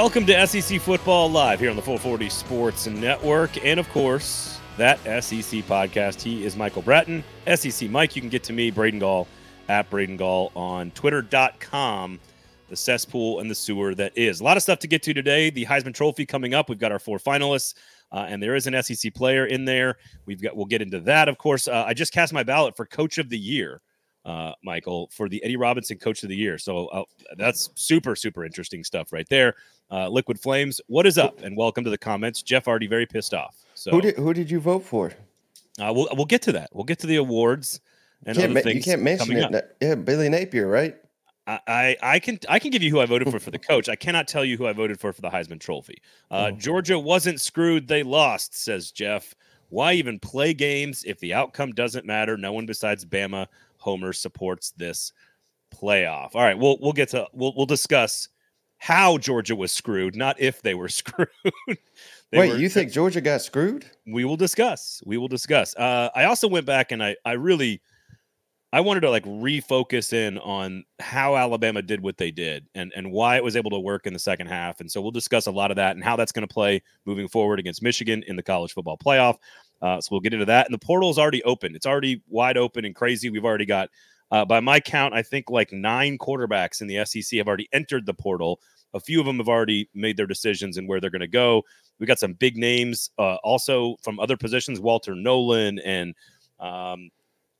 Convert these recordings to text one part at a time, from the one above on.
Welcome to SEC Football Live here on the 440 Sports Network. And of course, that SEC podcast. He is Michael Bratton, SEC Mike. You can get to me, Braden Gall, at Braden Gall on twitter.com, the cesspool and the sewer that is. A lot of stuff to get to today. The Heisman Trophy coming up. We've got our four finalists. Uh, and there is an SEC player in there. We've got we'll get into that, of course. Uh, I just cast my ballot for Coach of the Year uh, Michael, for the Eddie Robinson Coach of the Year. So uh, that's super, super interesting stuff right there. Uh, Liquid Flames, what is up? And welcome to the comments. Jeff already very pissed off. So who did who did you vote for? Uh, we'll we'll get to that. We'll get to the awards and you other things. You can't mention it. Up. Yeah, Billy Napier, right? I, I can I can give you who I voted for for the coach. I cannot tell you who I voted for for the Heisman Trophy. Uh, oh. Georgia wasn't screwed; they lost, says Jeff. Why even play games if the outcome doesn't matter? No one besides Bama Homer supports this playoff. All right, we'll we'll get to we'll we'll discuss how Georgia was screwed, not if they were screwed. they Wait, were, you think Georgia got screwed? We will discuss. We will discuss. Uh, I also went back and I I really I wanted to like refocus in on how Alabama did what they did and and why it was able to work in the second half. And so we'll discuss a lot of that and how that's going to play moving forward against Michigan in the college football playoff. Uh, so we'll get into that. And the portal is already open. It's already wide open and crazy. We've already got, uh, by my count, I think like nine quarterbacks in the SEC have already entered the portal. A few of them have already made their decisions and where they're going to go. We got some big names uh, also from other positions, Walter Nolen, and um,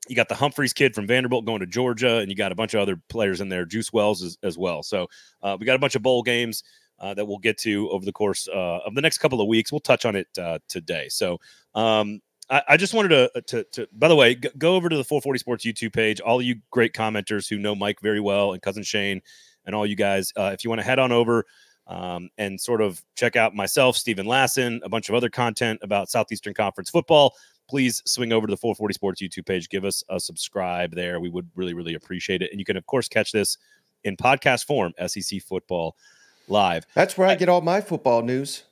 you got the Humphreys kid from Vanderbilt going to Georgia, and you got a bunch of other players in there, Juice Wells as, as well. So uh, we got a bunch of bowl games uh, that we'll get to over the course uh, of the next couple of weeks. We'll touch on it uh, today. So um, I, I, just wanted to, to, to, by the way, go over to the 440 Sports YouTube page. All you great commenters who know Mike very well and cousin Shane and all you guys, uh, if you want to head on over um, and sort of check out myself, Steven Lassan, a bunch of other content about Southeastern Conference football, please swing over to the 440 Sports YouTube page. Give us a subscribe there. We would really, really appreciate it. And you can, of course, catch this in podcast form, SEC Football live. That's where I, I get all my football news.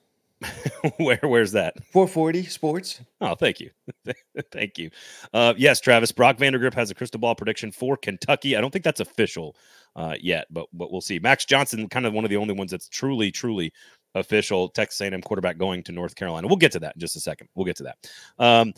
Where where's that? 440 Sports. Oh, thank you, thank you. Uh, yes, Travis Brock Vandagriff has a crystal ball prediction for Kentucky. I don't think that's official uh, yet, but but we'll see. Max Johnson, kind of one of the only ones that's truly truly official. Texas A&M quarterback going to North Carolina. We'll get to that in just a second. We'll get to that. Um,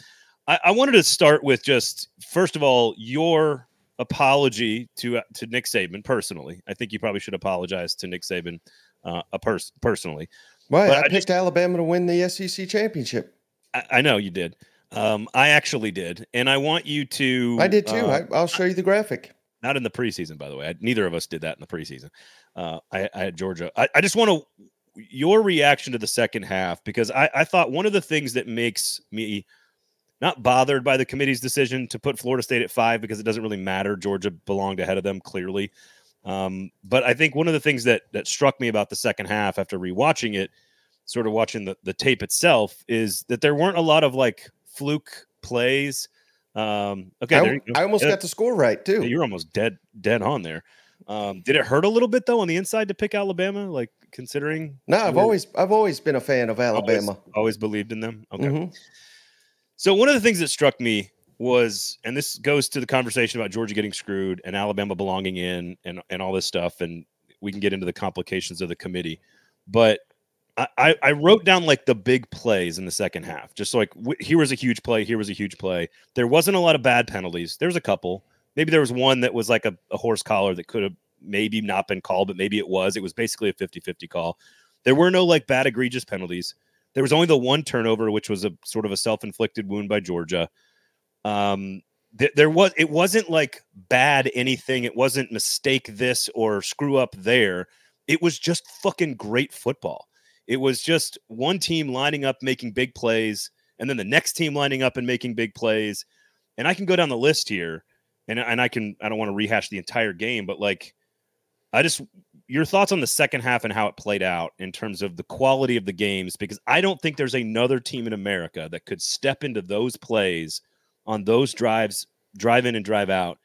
I, I wanted to start with just first of all your apology to uh, to Nick Saban personally. I think you probably should apologize to Nick Saban uh, a pers- personally. Why? I, I, picked just, Alabama to win the SEC championship. I, I know you did. Um, I actually did, and I want you to. I did too. Uh, I, will show you the graphic. Not in the preseason, by the way. neither of us did that in the preseason. Uh, I, I, had Georgia. I, I just want to your reaction to the second half because I, I thought one of the things that makes me not bothered by the committee's decision to put Florida State at five because it doesn't really matter. Georgia belonged ahead of them clearly. Um, but I think one of the things that that struck me about the second half after rewatching it, sort of watching the, the tape itself, is that there weren't a lot of like fluke plays. Um, okay, I, I almost got the score right too. You're almost dead dead on there. Um, did it hurt a little bit though on the inside to pick Alabama? Like considering? No, I've always I've always been a fan of Alabama. Always, always believed in them. Okay. Mm-hmm. So one of the things that struck me was, and this goes to the conversation about Georgia getting screwed and Alabama belonging in and, and all this stuff. And we can get into the complications of the committee. But I, I wrote down like the big plays in the second half. Just like here was a huge play, here was a huge play. There wasn't a lot of bad penalties. There was a couple. Maybe there was one that was like a, a horse collar that could have maybe not been called, but maybe it was. It was basically a 50 50 call. There were no like bad egregious penalties. There was only the one turnover, which was a sort of a self inflicted wound by Georgia. Um, th- there was it wasn't like bad anything. It wasn't mistake this or screw up there. It was just fucking great football. It was just one team lining up making big plays, and then the next team lining up and making big plays. And I can go down the list here, and and I can I don't want to rehash the entire game, but like I just your thoughts on the second half and how it played out in terms of the quality of the games because I don't think there's another team in America that could step into those plays on those drives, drive in and drive out,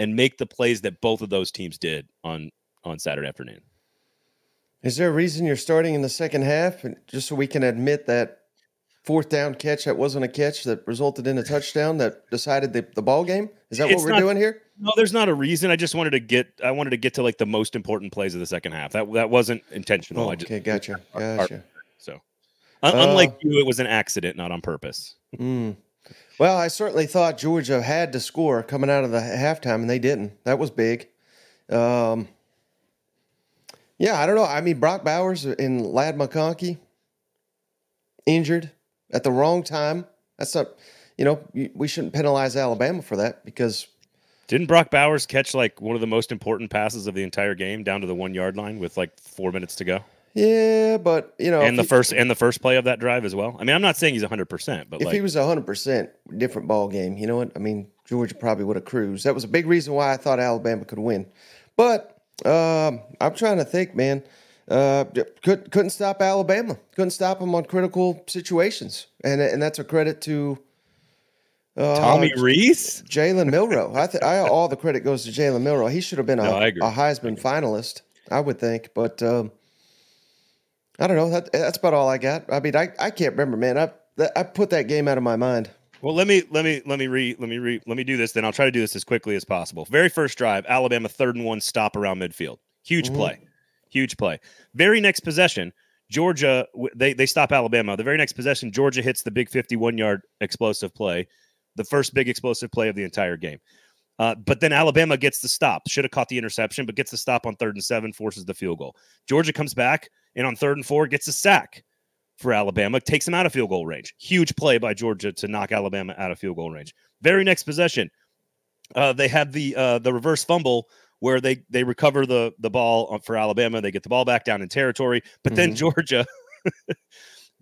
and make the plays that both of those teams did on on Saturday afternoon. Is there a reason you're starting in the second half, just so we can admit that fourth down catch that wasn't a catch that resulted in a touchdown that decided the, the ball game? Is that It's what we're not- doing here? No, there's not a reason. I just wanted to get I wanted to get to like the most important plays of the second half. That that wasn't intentional. Oh, I just okay, gotcha, our- our- gotcha. so Uh, unlike you, it was an accident, not on purpose. Mm. Well, I certainly thought Georgia had to score coming out of the halftime, and they didn't. That was big. Um, yeah, I don't know. I mean, Brock Bowers and Ladd McConkey injured at the wrong time. That's not, you know, we shouldn't penalize Alabama for that because Didn't Brock Bowers catch like one of the most important passes of the entire game down to the one yard line with like four minutes to go, yeah, but you know, and the he- first and the first play of that drive as well? I mean, I'm not saying he's 100, percent but if like he was hundred percent different ball game, you know what? I mean, Georgia probably would have cruised. That was a big reason why I thought Alabama could win. But um, I'm trying to think, man. Uh, could couldn't stop Alabama. Couldn't stop them on critical situations, and and that's a credit to uh, Tommy Rees. Jalen Milroe. I, th- I all the credit goes to Jalen Milroe. He should have been a, No, a Heisman finalist, I would think. But um, I don't know. That, that's about all I got. I mean, I, I can't remember, man. I that- I put that game out of my mind. Well, let me let me let me re let me re let me do this. Then I'll try to do this as quickly as possible. Very first drive, Alabama third and one, stop around midfield. Huge Mhm. play, huge play. Very next possession, Georgia they they stop Alabama. The very next possession, Georgia hits the big fifty-one yard explosive play, the first big explosive play of the entire game. Uh, but then Alabama gets the stop. Should have caught the interception, but gets the stop on third and seven, forces the field goal. Georgia comes back and on third and four gets a sack for Alabama, takes them out of field goal range. Huge play by Georgia to knock Alabama out of field goal range. Very next possession, uh, they have the uh, the reverse fumble where they they recover the the ball uh, for Alabama. They get the ball back down in territory, but then Mhm. Georgia.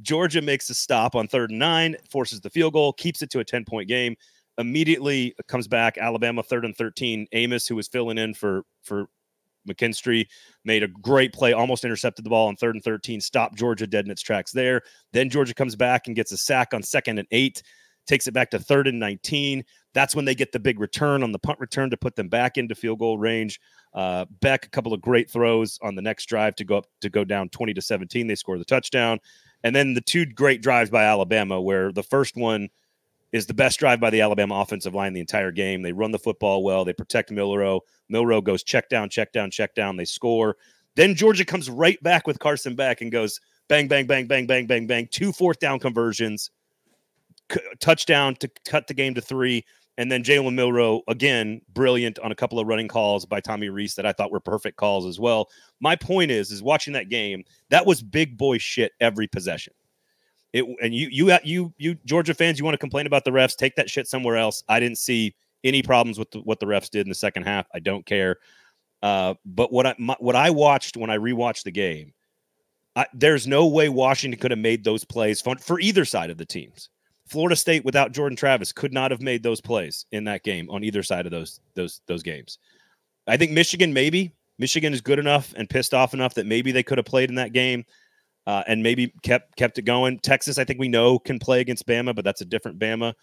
Georgia makes a stop on third and nine, forces the field goal, keeps it to a 10 point game. Immediately comes back. Alabama third and 13. Amos, who was filling in for for McKinstry, made a great play, almost intercepted the ball on third and 13, stopped Georgia dead in its tracks there. Then Georgia comes back and gets a sack on second and eight, takes it back to third and 19. That's when they get the big return on the punt return to put them back into field goal range. Uh, Beck, a couple of great throws on the next drive to go up to go down 20 to 17. They score the touchdown. And then the two great drives by Alabama, where the first one is the best drive by the Alabama offensive line the entire game. They run the football well. They protect Milroe. Milroe goes check down, check down, check down. They score. Then Georgia comes right back with Carson Beck and goes bang, bang, bang, bang, bang, bang, bang. Two fourth down conversions, c- touchdown to cut the game to three. And then Jalen Milroe, again, brilliant on a couple of running calls by Tommy Rees that I thought were perfect calls as well. My point is, is watching that game, that was big boy shit every possession. It and you you you you Georgia fans, you want to complain about the refs? Take that shit somewhere else. I didn't see any problems with the, what the refs did in the second half. I don't care. Uh, but what I my, what I watched when I rewatched the game, I, there's no way Washington could have made those plays for, for either side of the teams. Florida State without Jordan Travis could not have made those plays in that game on either side of those those those games. I think Michigan maybe Michigan is good enough and pissed off enough that maybe they could have played in that game uh, and maybe kept kept it going. Texas, I think we know can play against Bama, but that's a different Bama.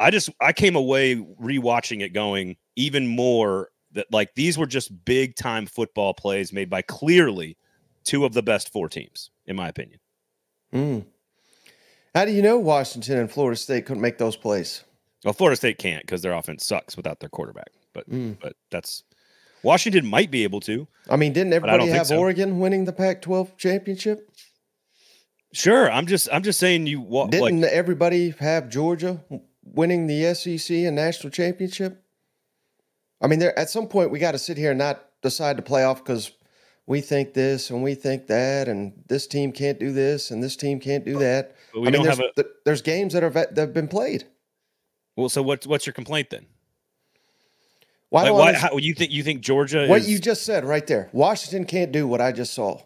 I just I came away rewatching it going even more that like these were just big time football plays made by clearly two of the best four teams in my opinion. Mm. How do you know Washington and Florida State couldn't make those plays? Well, Florida State can't because their offense sucks without their quarterback. But Mm. but that's Washington might be able to. I mean, didn't everybody have so. Oregon winning the Pac-12 championship? Sure, I'm just I'm just saying you wa- Didn't like everybody have Georgia winning the SEC and national championship? I mean, there at some point we got to sit here and not decide to play off because we think this and we think that, and this team can't do this and this team can't do that. but we I mean, there's, have a th- there's games that are that have been played. well. So what's what's your complaint then? Why? Like, don't why how, you think you think Georgia? what is, you just said right there, Washington can't do what I just saw.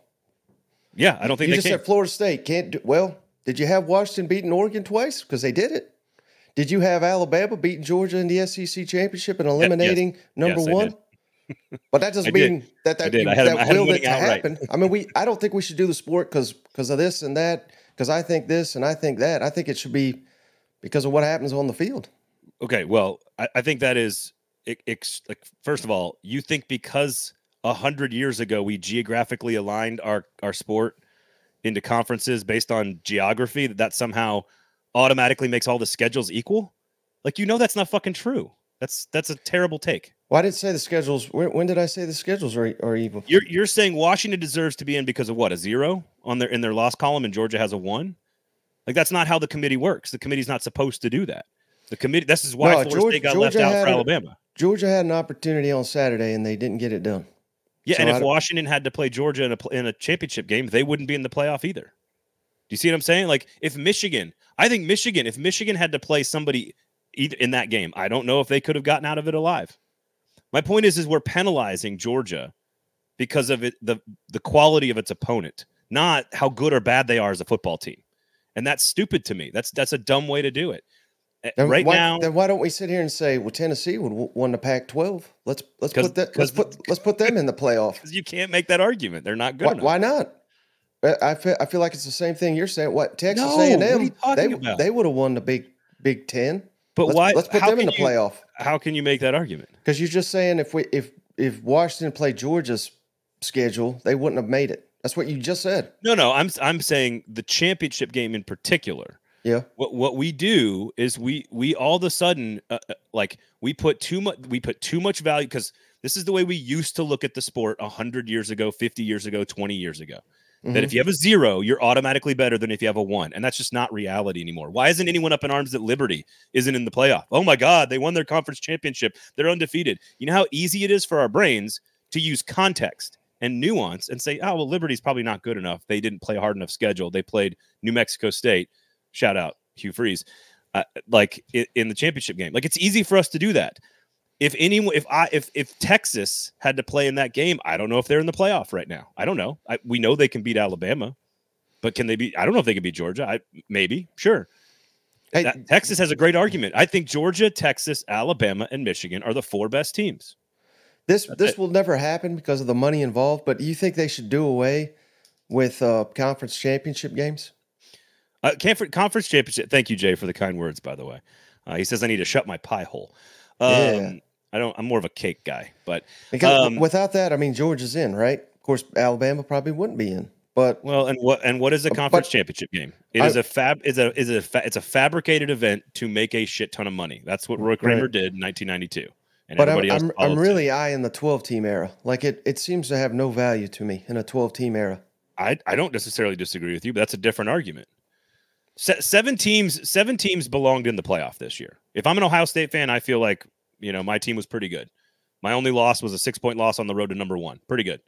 Yeah, I don't think you just can. said Florida State can't do well. Did you have Washington beating Oregon twice? Because they did it. Did you have Alabama beating Georgia in the SEC championship and eliminating number Yes, one? But that doesn't I did. mean that that, did. I had that I had 'em willed it to happen. I mean, we. I don't think we should do the sport because because of this and that. Because I think this and I think that. I think it should be because of what happens on the field. Okay, well, I, I think that is it, it's like first of all, you think because a hundred years ago we geographically aligned our our sport into conferences based on geography that that somehow automatically makes all the schedules equal. Like you know that's not fucking true. That's that's a terrible take. Well, I didn't say the schedules. When, when did I say the schedules are, are evil? You're you're saying Washington deserves to be in because of what a zero on their in their loss column, and Georgia has a one. Like that's not how the committee works. The committee's not supposed to do that. The committee. This is why No, Florida Georgia- State got Georgia left out for Alabama. Georgia had an opportunity on Saturday and they didn't get it done. Yeah, So and if Washington had to play Georgia in a in a championship game, they wouldn't be in the playoff either. Do you see what I'm saying? Like if Michigan, I think Michigan, if Michigan had to play somebody either in that game, I don't know if they could have gotten out of it alive. My point is, is we're penalizing Georgia because of it the the quality of its opponent, not how good or bad they are as a football team, and that's stupid to me. That's that's a dumb way to do it. Uh, Then right why, now, then why don't we sit here and say, well, Tennessee would won the Pac-12? Let's let's put that let's put let's put them in the playoff. because you can't make that argument. They're not good Why, why not? I feel I feel like it's the same thing you're saying. What Texas No, A and what are you M talking they about? they would have won the Big Big Ten. but let's, why? Let's put them in the you- playoff How can you make that argument? because you're just saying if we if if Washington played Georgia's schedule, they wouldn't have made it. That's what you just said. No, no, I'm I'm saying the championship game in particular. Yeah. What what we do is we we all of a sudden uh, uh, like we put too much we put too much value because this is the way we used to look at the sport hundred years ago, fifty years ago, twenty years ago. That Mhm. if you have a zero, you're automatically better than if you have a one, and that's just not reality anymore. Why isn't anyone up in arms that Liberty isn't in the playoff? Oh my God, they won their conference championship. They're undefeated. You know how easy it is for our brains to use context and nuance and say, oh well, Liberty's probably not good enough. They didn't play hard enough schedule. They played New Mexico State. Shout out Hugh Freeze. Uh, like in the championship game, like it's easy for us to do that. If anyone, if I, if if Texas had to play in that game, I don't know if they're in the playoff right now. I don't know. I, we know they can beat Alabama, but can they be? I don't know if they can beat Georgia. I maybe sure. Hey, That- Texas has a great argument. I think Georgia, Texas, Alabama, and Michigan are the four best teams. This That's this it. will never happen because of the money involved. But do you think they should do away with uh, conference championship games? Uh, conference, conference championship. Thank you, Jay, for the kind words. By the way, uh, he says I need to shut my pie hole. Um, Yeah. I don't. I'm more of a cake guy, but Because Um, without that, I mean, Georgia's in, right? Of course, Alabama probably wouldn't be in. But well, and what and what is a Uh, conference but- championship game? It I- is a fab. Is a is a fa- it's a fabricated event to make a shit ton of money. That's what Roy Kramer Right. did in 1992, and but I'm. I'm, I'm really eyeing the 12 team era. Like it, it seems to have no value to me in a 12 team era. I, I don't necessarily disagree with you, but that's a different argument. Se- seven teams, seven teams belonged in the playoff this year. If I'm an Ohio State fan, I feel like you know my team was pretty good. My only loss was a six point loss on the road to number one. Pretty good.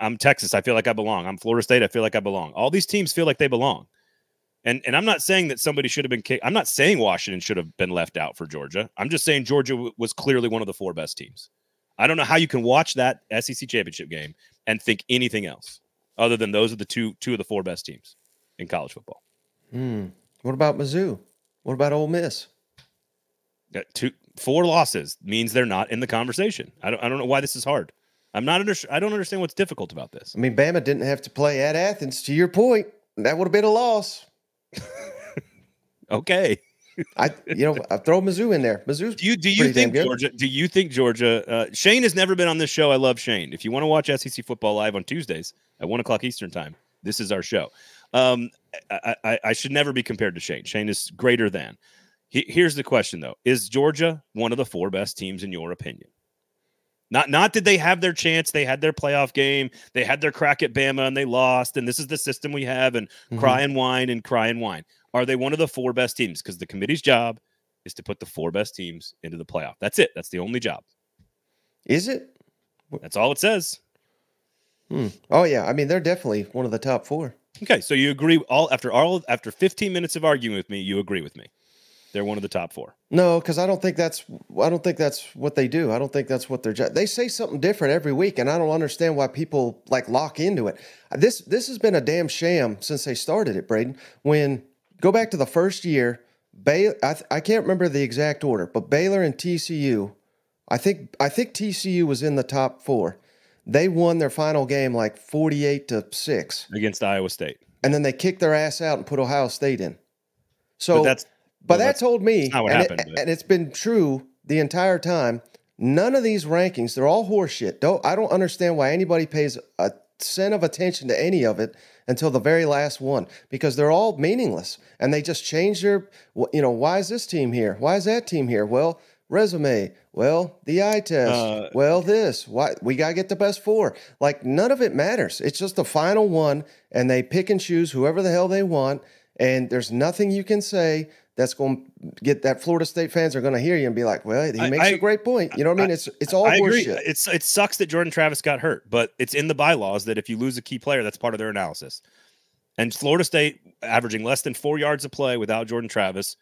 I'm Texas. I feel like I belong. I'm Florida State. I feel like I belong. All these teams feel like they belong. And and I'm not saying that somebody should have been kicked. I'm not saying Washington should have been left out for Georgia. I'm just saying Georgia w- was clearly one of the four best teams. I don't know how you can watch that SEC championship game and think anything else other than those are the two two of the four best teams in college football. Hmm. What about Mizzou? What about Ole Miss? Got two four losses means they're not in the conversation. I don't I don't know why this is hard. I'm not under I don't understand what's difficult about this. I mean, Bama didn't have to play at Athens. To your point, that would have been a loss. Okay. I, you know, I throw Mizzou in there. Mizzou's Do you do you think. Georgia? Do you think Georgia? Uh, Shane has never been on this show. I love Shane. If you want to watch SEC football live on Tuesdays at one o'clock Eastern time, this is our show. Um, I, I, I should never be compared to Shane. Shane is greater than. He, here's the question though: Is Georgia one of the four best teams in your opinion? Not not did they have their chance? They had their playoff game. They had their crack at Bama and they lost. And this is the system we have. And Mhm. cry and whine and cry and whine. Are they one of the four best teams? Because the committee's job is to put the four best teams into the playoff. That's it. That's the only job. Is it? That's all it says. Hmm. Oh yeah. I mean, they're definitely one of the top four. Okay, so you agree all after all after 15 minutes of arguing with me, you agree with me. They're one of the top four. No, because I don't think that's I don't think that's what they do. I don't think that's what their job. They say something different every week, and I don't understand why people like lock into it. This this has been a damn sham since they started it, Braden. When go back to the first year, Bay I, I can't remember the exact order, but Baylor and TCU, I think I think TCU was in the top four. They won their final game like forty eight to six, against Iowa State. and then they kicked their ass out and put Ohio State in. So But that's but well, that told me, and, happened, it, and it's been true the entire time. None of these rankings, they're all horseshit. Don't I don't understand why anybody pays a cent of attention to any of it until the very last one because they're all meaningless and they just change their you know why is this team here why is that team here well resume well the eye test uh, well this why we got to get the best four like none of it matters it's just the final one and they pick and choose whoever the hell they want and there's nothing you can say that's going to get that Florida State fans are going to hear you and be like, "Well, he makes I, a great point." You know what I mean? It's it's all I bullshit. It's it sucks that Jordan Travis got hurt, but it's in the bylaws that if you lose a key player, that's part of their analysis. And Florida State averaging less than four yards of play without Jordan Travis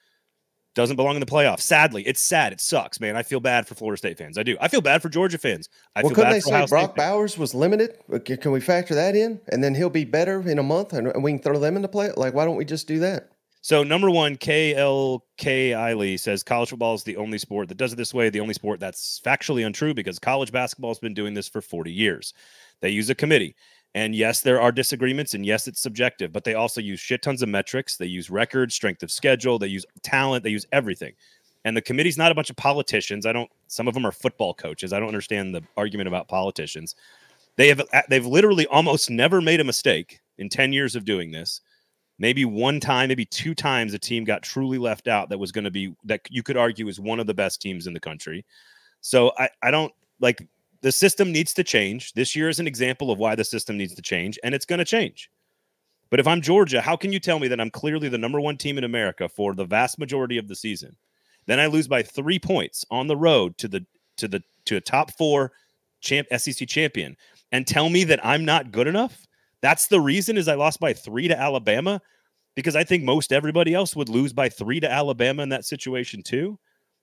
doesn't belong in the playoffs. Sadly, it's sad. It sucks, man. I feel bad for Florida State fans. I do. I feel bad for Georgia fans. I well, feel couldn't they say Ohio Brock Bowers was limited? Can we factor that in? And then he'll be better in a month, and we can throw them into play. Like, why don't we just do that? So number one, KLK Eiley says college football is the only sport that does it this way. The only sport that's factually untrue because college basketball has been doing this for 40 years. They use a committee. And yes, there are disagreements, and yes, it's subjective, but they also use shit tons of metrics. They use records, strength of schedule, they use talent, they use everything. And the committee's not a bunch of politicians. I don't. Some of them are football coaches. I don't understand the argument about politicians. They have they've literally almost never made a mistake in 10 years of doing this maybe one time, maybe two times a team got truly left out that was going to be that you could argue is one of the best teams in the country. So I, I don't like the system needs to change. This year is an example of why the system needs to change, and it's going to change. But if I'm Georgia, how can you tell me that I'm clearly the number one team in America for the vast majority of the season? Then I lose by three points on the road to the to the to a top four champ SEC champion, and tell me that I'm not good enough. That's the reason is I lost by three to Alabama because I think most everybody else would lose by three to Alabama in that situation too.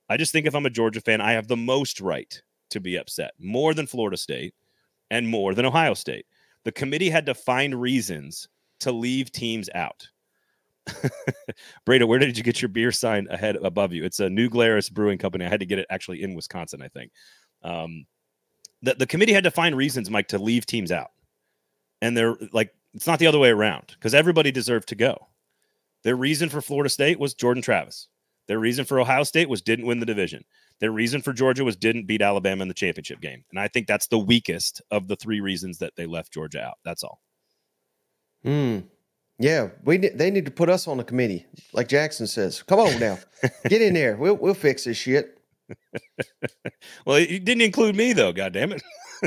I just think if I'm a Georgia fan, I have the most right to be upset, more than Florida State and more than Ohio State. The committee had to find reasons to leave teams out. Breda, where did you get your beer sign ahead above you? It's a New Glarus Brewing Company. I had to get it actually in Wisconsin, I think. Um, the, the committee had to find reasons, Mike, to leave teams out and they're like it's not the other way around because everybody deserved to go. Their reason for Florida State was Jordan Travis. Their reason for Ohio State was didn't win the division. Their reason for Georgia was didn't beat Alabama in the championship game. And I think that's the weakest of the three reasons that they left Georgia out. That's all. Hmm. Yeah, we they need to put us on the committee, like Jackson says. Come on now, get in there. We'll we'll fix this shit. well, it didn't include me though. God damn it.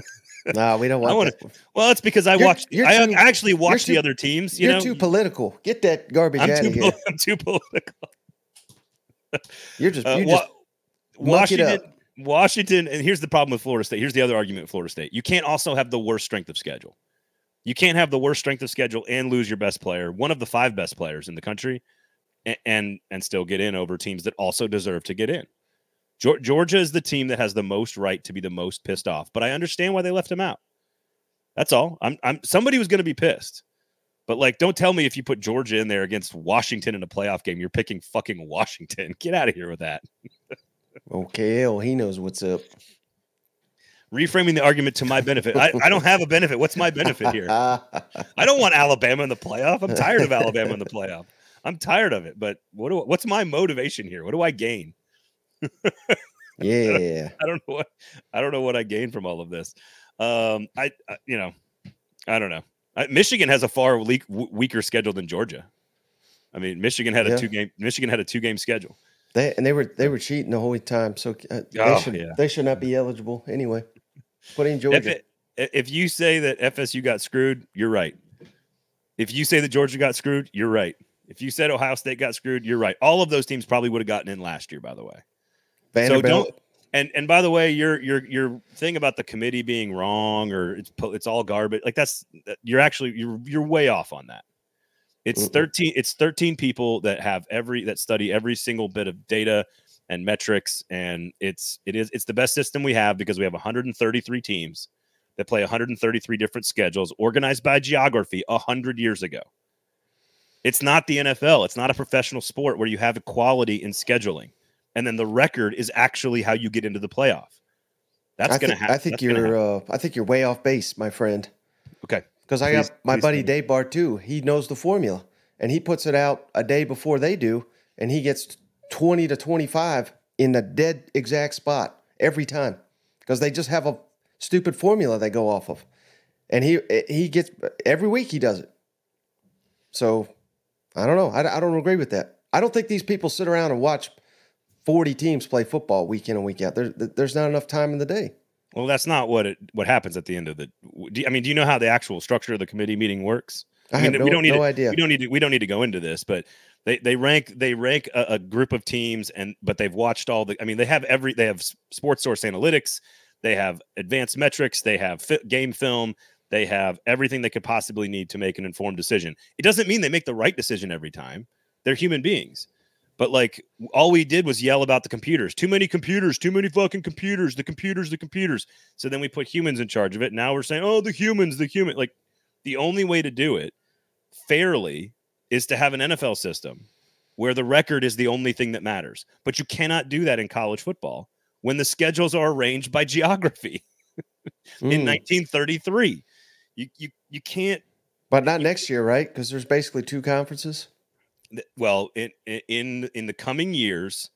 no, we don't want. I wanna, well, it's because I you're, watched. You're I too, actually watched too, the other teams. You are know? too political. Get that garbage I'm out too, of here. I'm too political. You're just. Uh, you just Washington. Washington, and here's the problem with Florida State. Here's the other argument with Florida State. You can't also have the worst strength of schedule. You can't have the worst strength of schedule and lose your best player, one of the five best players in the country, and and, and still get in over teams that also deserve to get in. Georgia is the team that has the most right to be the most pissed off, but I understand why they left him out. That's all. I'm I'm somebody was going to be pissed. But like don't tell me if you put Georgia in there against Washington in a playoff game, you're picking fucking Washington. Get out of here with that. okay, well, he knows what's up. Reframing the argument to my benefit. I, I don't have a benefit. What's my benefit here? I don't want Alabama in the playoff. I'm tired of Alabama in the playoff. I'm tired of it. But what do, what's my motivation here? What do I gain? yeah. I don't know what I don't know what I gain from all of this. Um, I, I you know, I don't know. I, Michigan has a far weak, weaker schedule than Georgia. I mean, Michigan had a yeah. two game. Michigan had a two game schedule. They and they were they were cheating the whole time, so uh, they oh, should yeah. they should not be eligible anyway. Put in Georgia. If, it, if you say that FSU got screwed, you're right. If you say that Georgia got screwed, you're right. If you said Ohio State got screwed, you're right. All of those teams probably would have gotten in last year, by the way. Vanderbilt. So don't and and by the way, your your your thing about the committee being wrong or it's it's all garbage. Like that's you're actually you're you're way off on that. It's 13 it's 13 people that have every that study every single bit of data and metrics and it's it is it's the best system we have because we have 133 teams that play 133 different schedules organized by geography 100 years ago. It's not the NFL. It's not a professional sport where you have equality in scheduling and then the record is actually how you get into the playoff. That's going to happen. I think you're. Uh, I think you're way off base, my friend. Okay. Because I got my buddy Dave too. He knows the formula, and he puts it out a day before they do, and he gets twenty to twenty-five in the dead exact spot every time because they just have a stupid formula they go off of. and he he gets every week he does it. So I don't know. I, I don't agree with that. I don't think these people sit around and watch 40 teams play football week in and week out. There, there's not enough time in the day. Well, that's not what it what happens at the end of the. I mean, do you know how the actual structure of the committee meeting works? I, I mean, have no, we don't need no to, idea. We don't need to. We don't need to go into this, but they they rank they rank a, a, group of teams, and but they've watched all the. I mean, they have every. They have Sports Source analytics. They have advanced metrics. They have fi- game film. They have everything they could possibly need to make an informed decision. It doesn't mean they make the right decision every time. They're human beings. But like all we did was yell about the computers. Too many computers, too many fucking computers, the computers, the computers. So then we put humans in charge of it. Now we're saying, "Oh, the humans, the human." Like the only way to do it fairly is to have an NFL system where the record is the only thing that matters. But you cannot do that in college football when the schedules are arranged by geography in Mm. 1933. You you you can't But not next year, right? Because there's basically two conferences. Well in in in the coming years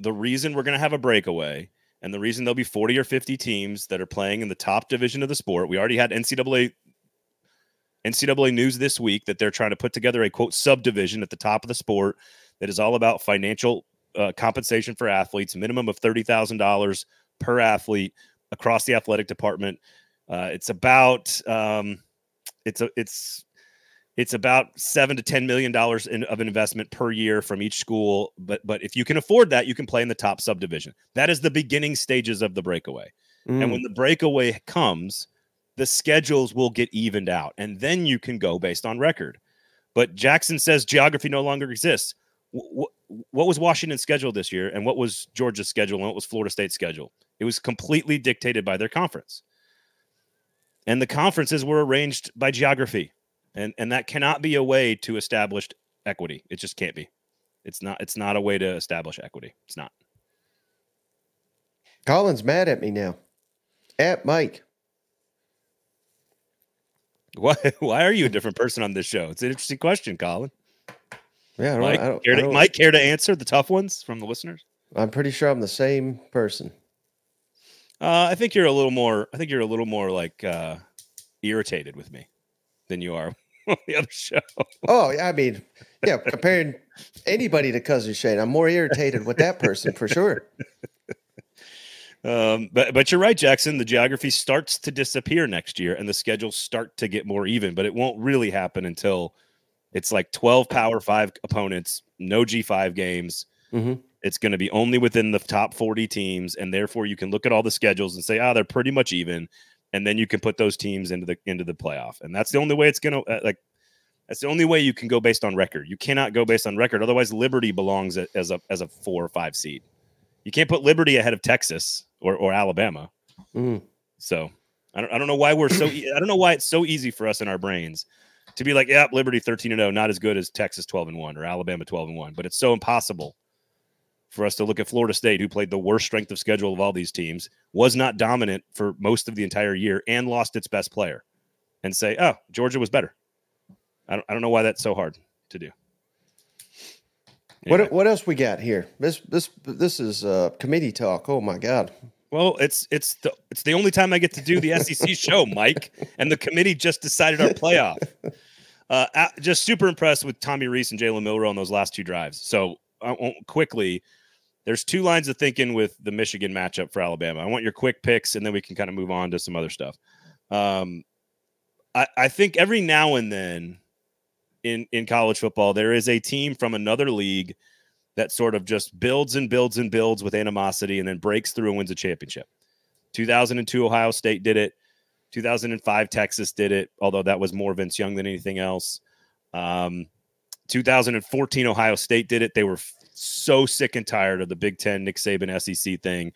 the reason we're going to have a breakaway and the reason there'll be 40 or 50 teams that are playing in the top division of the sport we already had ncaa ncaa news this week that they're trying to put together a quote subdivision at the top of the sport that is all about financial uh, compensation for athletes minimum of $30000 per athlete across the athletic department. Uh, it's about um, it's a it's it's about seven to ten million dollars in, of an investment per year from each school. But but if you can afford that, you can play in the top subdivision. That is the beginning stages of the breakaway. And Mm. when the breakaway comes, the schedules will get evened out, and then you can go based on record. But Jackson says geography no longer exists. What, what was Washington's schedule this year, and what was Georgia's schedule, and what was Florida State's schedule? It was completely dictated by their conference, and the conferences were arranged by geography and and that cannot be a way to establish equity. It just can't be. It's not it's not a way to establish equity. It's not. Colin's mad at me now. At Mike. why why are you a different person on this show? It's an interesting question colin. Yeah, I don't, mike I don't, care to, mike care to answer the tough ones from the listeners? I'm pretty sure I'm the same person. uh, i think you're a little more i think you're a little more like uh irritated with me than you are on the other show Oh, yeah, I mean, yeah, comparing anybody to Cousin Shane, I'm more irritated with that person for sure. Um, but but you're right, Jackson. The geography starts to disappear next year, and the schedules start to get more even. But it won't really happen until it's like 12 Power Five opponents, no G5 games. Mhm. It's going to be only within the top 40 teams, and therefore you can look at all the schedules and say, ah, they're pretty much even, and then you can put those teams into the into the playoff, and that's the only way it's going to uh, like. That's the only way you can go based on record. You cannot go based on record. Otherwise, Liberty belongs as a as a four or five seed. You can't put Liberty ahead of Texas or, or Alabama. Mm. So I don't, I don't know why we're so e- I don't know why it's so easy for us in our brains to be like, yeah, Liberty 13 and 0, not as good as Texas 12 and 1 or Alabama 12 and 1, but it's so impossible for us to look at Florida State, who played the worst strength of schedule of all these teams, was not dominant for most of the entire year and lost its best player, and say, oh, Georgia was better. I don't, I don't know why that's so hard to do. Anyway. What what else we got here? This this this is uh, committee talk. Oh my god. Well, it's it's the it's the only time I get to do the SEC show, Mike, and the committee just decided our playoff. Uh, just super impressed with Tommy Rees and Jalen Milroe on those last two drives. So I won't quickly. There's two lines of thinking with the Michigan matchup for Alabama. I want your quick picks, and then we can kind of move on to some other stuff. Um, I, I think every now and then in in college football, there is a team from another league that sort of just builds and builds and builds with animosity and then breaks through and wins a championship. 2002 Ohio State did it. 2005 Texas did it, although that was more Vince Young than anything else. Um, 2014 Ohio State did it. They were so sick and tired of the Big Ten Nick Saban SEC thing,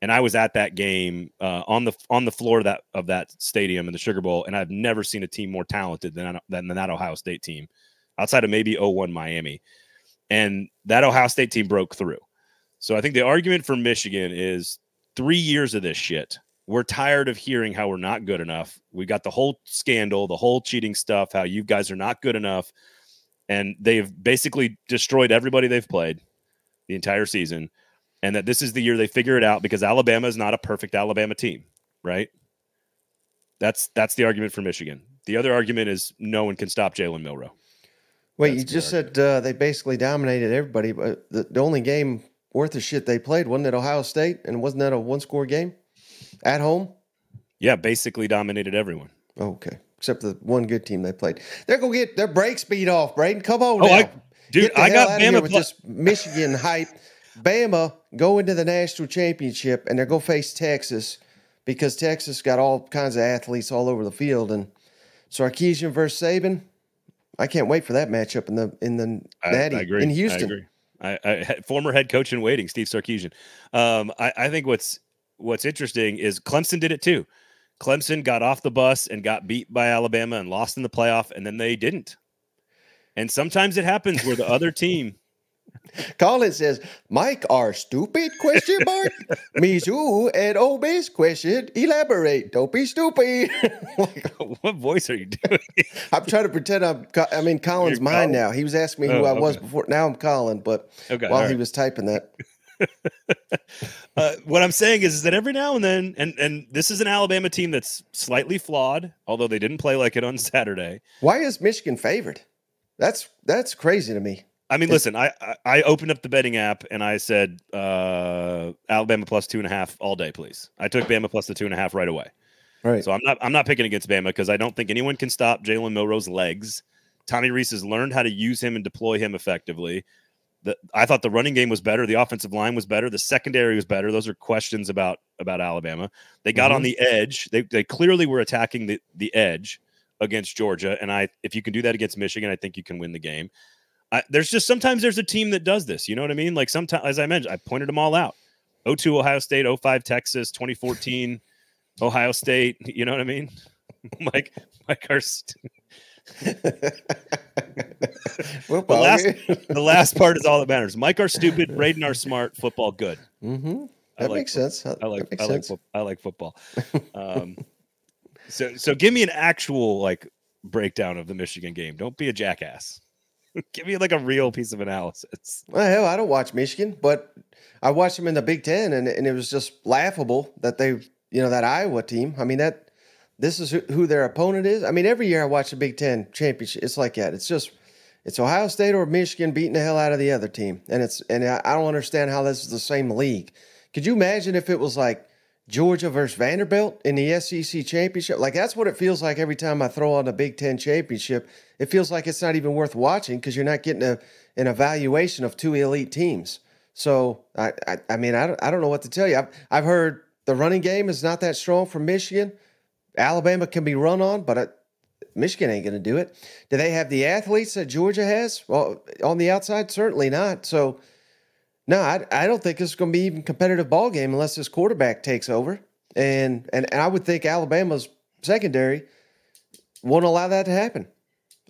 and I was at that game uh, on the on the floor of that of that stadium in the Sugar Bowl, and I've never seen a team more talented than than that Ohio State team, outside of maybe 01 Miami and that Ohio State team broke through. So I think the argument for Michigan is three years of this shit. We're tired of hearing how we're not good enough. We got the whole scandal, the whole cheating stuff, how you guys are not good enough. And they've basically destroyed everybody they've played the entire season. And that this is the year they figure it out because Alabama is not a perfect Alabama team, right? That's that's the argument for Michigan. The other argument is no one can stop Jalen Milroe. Wait, you just said uh, they basically dominated everybody, but the, the only game worth of shit they played wasn't at Ohio State, and wasn't that a one score game at home? Yeah, basically dominated everyone. Okay, except the one good team they played. They're gonna get their break speed off. Braden, come on Oh, now. I, dude, I got out of here Bama. with pl- this Michigan hype. Bama go into the national championship and they're going to face Texas because Texas got all kinds of athletes all over the field. And Sarkisian versus Saban, I can't wait for that matchup in the in the I, Natty I agree. in I Houston. agree. I, I, former head coach in waiting, Steve Sarkisian. Um, I, I think what's what's interesting is Clemson did it too. Clemson got off the bus and got beat by Alabama and lost in the playoff, and then they didn't. And sometimes it happens where the other team. Colin says, "Mike, are stupid? Question mark. Mizzou and Ole Miss question. Elaborate. Don't be stupid." Like, what voice are you doing? I'm trying to pretend I'm. I'm in Colin's You're mind Colin? now. He was asking me who Oh, I was before. Now I'm Colin, but Okay, while all he was typing that, Uh, what I'm saying is, is that every now and then, and and this is an Alabama team that's slightly flawed, although they didn't play like it on Saturday. why is Michigan favored? That's that's crazy to me. I mean, listen, I, I I opened up the betting app and I said uh, Alabama plus two and a half all day, please. I took Bama plus the two and a half right away. Right. So I'm not I'm not picking against Bama because I don't think anyone can stop Jalen Milroe's legs. Tommy Rees has learned how to use him and deploy him effectively. The, I thought the running game was better, the offensive line was better, the secondary was better. Those are questions about about Alabama. They got on mm-hmm. the edge. They they clearly were attacking the the edge against Georgia, and I if you can do that against Michigan, I think you can win the game. I, there's just sometimes there's a team that does this. You know what I mean? Like sometimes, as I mentioned, I pointed them all out. 02 Ohio State, 05 Texas, 2014 Ohio State. You know what I mean? Mike, Mike Hurst. The last, the last part is all that matters. Mike are stupid, Braden are smart, football good. mm-hmm. I That like makes fo- sense. I like I like sense. fo- I like football. Um, so so give me an actual like breakdown of the Michigan game. Don't be a jackass. give me like a real piece of analysis. Well, hell, I don't watch Michigan, but I watched them in the Big Ten, and, and it was just laughable that they, you know, that Iowa team. I mean, that this is who, their opponent is. I mean, every year I watch the Big Ten championship. It's like that. It's just it's Ohio State or Michigan beating the hell out of the other team, and it's and I, don't understand how this is the same league. Could you imagine if it was like Georgia versus Vanderbilt in the SEC championship? Like that's what it feels like every time I throw on the Big Ten championship. It feels like it's not even worth watching because you're not getting a, an evaluation of two elite teams. So I, I, I mean, I don't, I don't know what to tell you. I've, I've heard the running game is not that strong from Michigan. Alabama can be run on, but I, Michigan ain't going to do it. Do they have the athletes that Georgia has? Well, on the outside, certainly not. So, no, I, I don't think it's going to be even competitive ball game unless this quarterback takes over. And, and and I would think Alabama's secondary won't allow that to happen.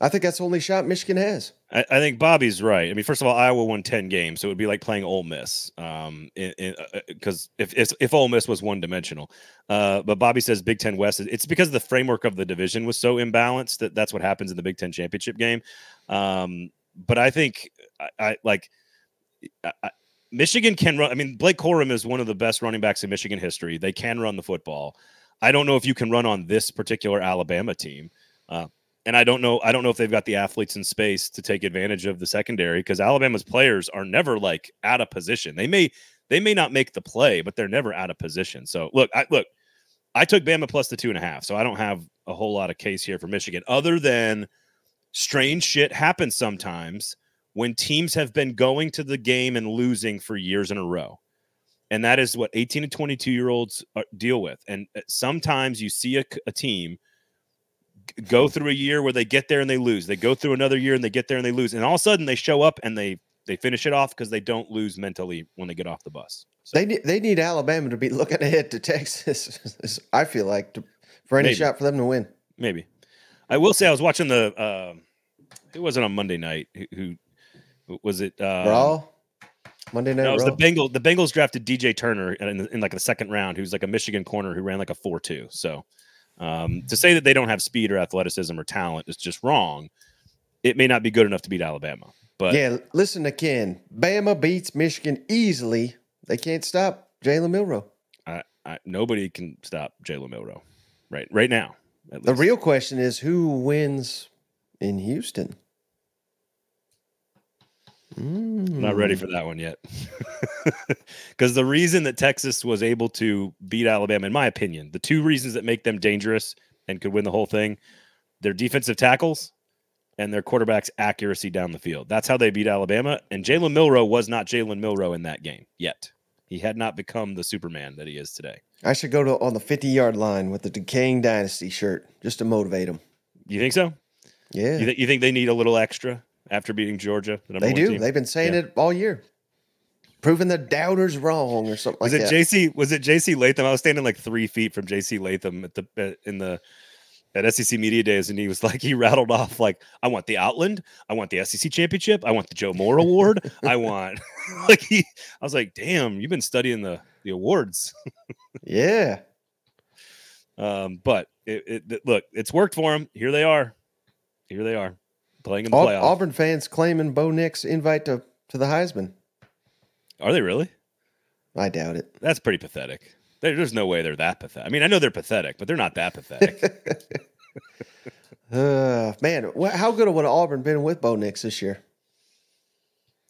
I think that's the only shot Michigan has. I, I think Bobby's right. I mean, first of all, Iowa won ten games, so it would be like playing Ole Miss. Um, because if, if if Ole Miss was one dimensional, uh, but Bobby says Big Ten West. It's because the framework of the division was so imbalanced that that's what happens in the Big Ten championship game. Um, but I think I, I like. I, Michigan can run. I mean, Blake Corum is one of the best running backs in Michigan history. They can run the football. I don't know if you can run on this particular Alabama team. Uh, and I don't know. I don't know if they've got the athletes in space to take advantage of the secondary because Alabama's players are never like out of position. They may they may not make the play, but they're never out of position. So look, I look, I took Bama plus the two and a half, so I don't have a whole lot of case here for Michigan, other than strange shit happens sometimes when teams have been going to the game and losing for years in a row. And that is what 18 and 22 year olds deal with. And uh, sometimes you see a, a team go through a year where they get there and they lose. They go through another year and they get there and they lose. And all of a sudden they show up and they they finish it off because they don't lose mentally when they get off the bus. So They need, they need Alabama to be looking ahead to Texas. I feel like to, for any Maybe. shot for them to win. maybe. I will say I was watching the uh, who was it on Monday night? Who, who was it? Uh, Raw Monday night. No, it was Raw? the Bengals. The Bengals drafted DJ Turner in, in like the second round, who's like a Michigan corner who ran like a four-two. So um, to say that they don't have speed or athleticism or talent is just wrong. It may not be good enough to beat Alabama, but yeah, listen to Ken. Bama beats Michigan easily. They can't stop Jalen Milroe. I, I, nobody can stop Jalen Milroe right right now. The real question is who wins in Houston? I'm not ready for that one yet. Because the reason that Texas was able to beat Alabama, in my opinion, the two reasons that make them dangerous and could win the whole thing, their defensive tackles and their quarterback's accuracy down the field. That's how they beat Alabama. And Jalen Milroe was not Jalen Milroe in that game yet. He had not become the Superman that he is today. I should go to on the 50 yard line with the decaying dynasty shirt just to motivate them. You think so? Yeah. You, th- you think they need a little extra after beating Georgia? The they do. team? They've been saying Yeah. it all year. Proving the doubters wrong or something Was like it that. JC? Was it JC Latham? I was standing like three feet from JC Latham at the at, in the at SEC media days, and he was like, he rattled off like, "I want the Outland, I want the SEC championship, I want the Joe Moore Award, I want." like he, I was like, "Damn, you've been studying the the awards." yeah. Um, but it, it, look, it's worked for them. Here they are. Here they are playing in the Au- playoff. Auburn fans claiming Bo Nix invite to, to the Heisman. Are they really? I doubt it. That's pretty pathetic. There, there's no way they're that pathetic. I mean, I know they're pathetic, but they're not that pathetic. Uh, man, wh- how good would Auburn been with Bo Nix this year?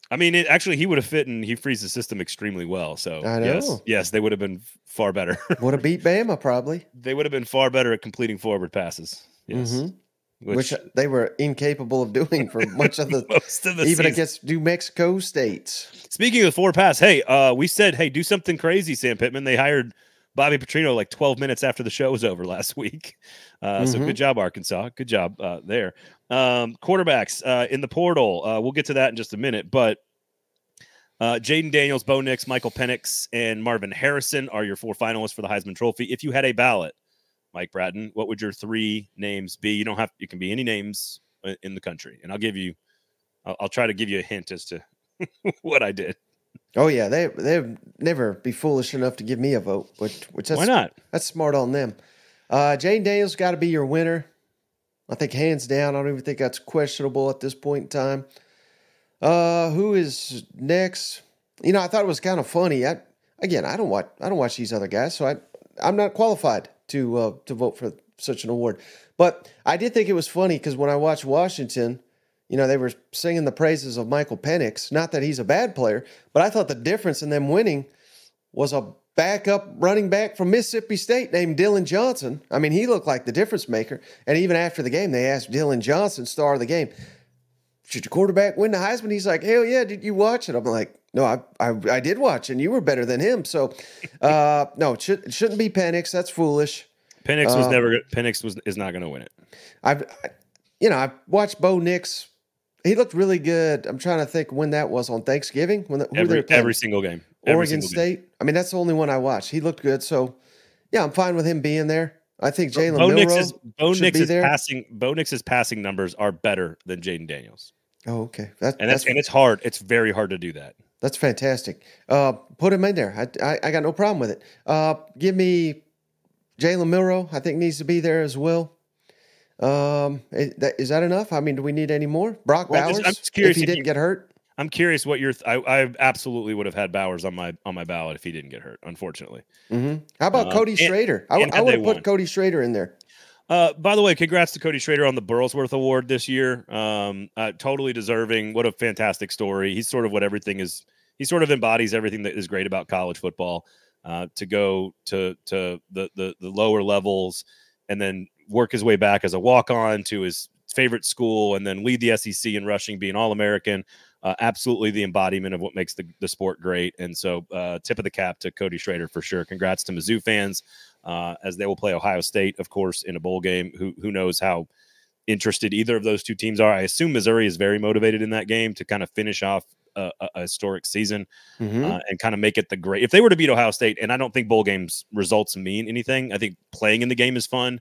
I mean, it, actually, he would have fit and he frees the system extremely well. So, yes, yes, they would have been far better. Would have beat Bama probably, they would have been far better at completing forward passes. Yes, Mhm. Which, which, they were incapable of doing for much of the, most of the even season. against New Mexico states. Speaking of the forward pass, hey, uh, we said, hey, do something crazy, Sam Pittman. They hired Bobby Petrino like 12 minutes after the show was over last week. Uh, So Mhm. good job, Arkansas. Good job uh, there. Um, quarterbacks uh, in the portal. Uh, we'll get to that in just a minute, but. Uh, Jayden Daniels, Bo Nix, Michael Penix, and Marvin Harrison are your four finalists for the Heisman Trophy. If you had a ballot, Mike Bratton, what would your three names be? You don't have. You can be any names in the country, and I'll give you. I'll, I'll try to give you a hint as to what I did. Oh yeah, they they've never be foolish enough to give me a vote, which which that's Why not? that's smart on them. Uh, Jane Daniels got to be your winner. I think hands down. I don't even think that's questionable at this point in time. Uh, who is next? You know, I thought it was kind of funny. I again, I don't watch I don't watch these other guys, so I I'm not qualified to uh, to vote for such an award. But I did think it was funny because when I watched Washington, you know, they were singing the praises of Michael Penix. Not that he's a bad player, but I thought the difference in them winning was a backup running back from Mississippi State named Dylan Johnson. I mean, he looked like the difference maker. And even after the game, they asked Dylan Johnson, star of the game, should your quarterback win the Heisman? He's like, hell yeah, did you watch it? I'm like, no, I I, I did watch, and you were better than him. So, uh, no, it, should, it shouldn't be Penix. That's foolish. Penix was Uh, never. Penix was is not going to win it. I've, I, you know, I watched Bo Nix. He looked really good. I'm trying to think when that was on Thanksgiving when the, Every every single game. Every Oregon single game. State. I mean, that's the only one I watched. He looked good. So, yeah, I'm fine with him being there. I think Jalen Bo Nix is Bo Nix is there. passing. Bo Nix's passing numbers are better than Jayden Daniels, oh, okay. That, and that's and it's hard. It's very hard to do that. that's fantastic. Uh, put him in there. I, I, I got no problem with it. Uh, give me Jalen Milroe. I think needs to be there as well. Um, is that, is that enough? I mean, do we need any more? Brock Well, Bowers, I'm just curious if he if didn't get hurt. I'm curious what your. Th- I, I absolutely would have had Bowers on my on my ballot if he didn't get hurt. Unfortunately. hmm How about Uh, Cody and- Schrader? I, and I would have put won. Cody Schrader in there. Uh, by the way, congrats to Cody Schrader on the Burlsworth Award this year. Um, uh, totally deserving. What a fantastic story. He's sort of what everything is. He sort of embodies everything that is great about college football. Uh, to go to to the, the the lower levels and then work his way back as a walk on to his favorite school and then lead the SEC in rushing, being All American. Uh, absolutely the embodiment of what makes the, the sport great. And so, uh, tip of the cap to Cody Schrader for sure. Congrats to Mizzou fans uh, as they will play Ohio State, of course, in a bowl game. Who who knows how interested either of those two teams are? I assume Missouri is very motivated in that game to kind of finish off a, a, historic season Mhm. uh, and kind of make it the great. If they were to beat Ohio State, and I don't think bowl games results mean anything. I think playing in the game is fun,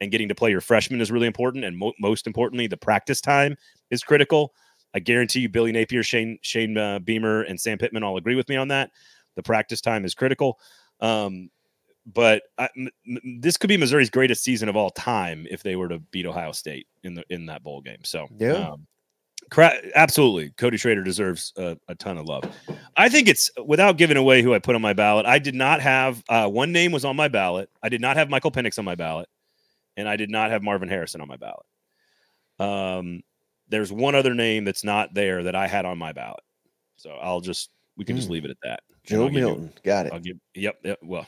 and getting to play your freshman is really important. And mo- most importantly, the practice time is critical. I guarantee you, Billy Napier, Shane Shane uh, Beamer, and Sam Pittman all agree with me on that. The practice time is critical. Um, but I, m- m- this could be Missouri's greatest season of all time if they were to beat Ohio State in the in that bowl game. So Yeah. um, cra- absolutely, Cody Schrader deserves a, a ton of love. I think it's without giving away who I put on my ballot. I did not have uh, one name was on my ballot. I did not have Michael Penix on my ballot, and I did not have Marvin Harrison on my ballot. Um, there's one other name that's not there that I had on my ballot. So I'll just we can just Hmm. leave it at that. Joe I'll you- Milton. Got it. I'll give yep, yep. Well,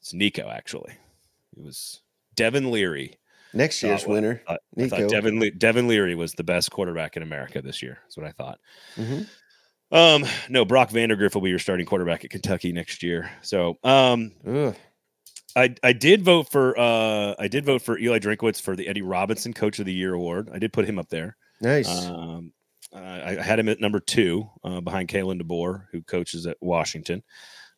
it's Nico actually. It was Devin Leary. Next year's thought- winner. I Nico. thought Devin Le- Devin Leary was the best quarterback in America this year. That's what I thought. Mhm. Um, no, Brock Vandagriff will be your starting quarterback at Kentucky next year. So, um, Ugh. I I did vote for uh I did vote for Eli Drinkwitz for the Eddie Robinson Coach of the Year award. I did put him up there. Nice. Um, I I had him at number two uh, behind Kalen DeBoer, who coaches at Washington.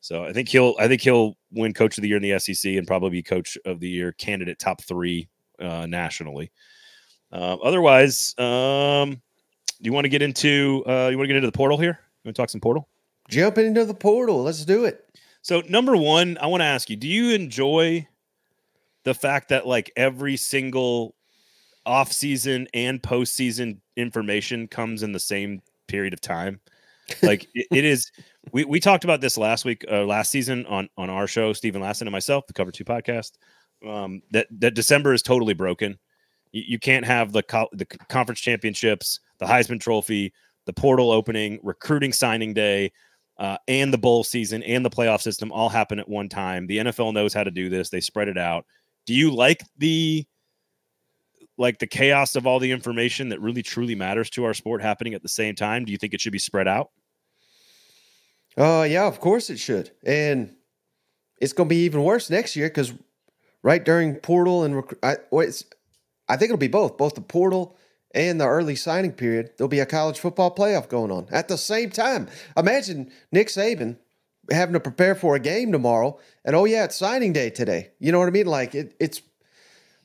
So I think he'll I think he'll win Coach of the Year in the SEC and probably be Coach of the Year candidate top three uh, nationally. Uh, otherwise, um, do you want to get into uh, you want to get into the portal here? You want to talk some portal? Jump into the portal. Let's do it. So number one, I want to ask you: Do you enjoy the fact that like every single off-season and postseason information comes in the same period of time? Like it, it is. We, we talked about this last week, uh, last season on on our show, Steven Lassan and myself, the Cover Two podcast. Um, that that December is totally broken. You, you can't have the co- the conference championships, the Heisman Trophy, the portal opening, recruiting signing day, uh, and the bowl season and the playoff system all happen at one time. The NFL knows how to do this. They spread it out. Do you like the like the chaos of all the information that really truly matters to our sport happening at the same time? Do you think it should be spread out? Uh, yeah, of course it should. And it's going to be even worse next year because right during portal and rec- I, it's, I think it'll be both, both the portal and the early signing period. There'll be a college football playoff going on at the same time. Imagine Nick Saban having to prepare for a game tomorrow, and oh yeah, it's signing day today. You know what I mean? Like it, it's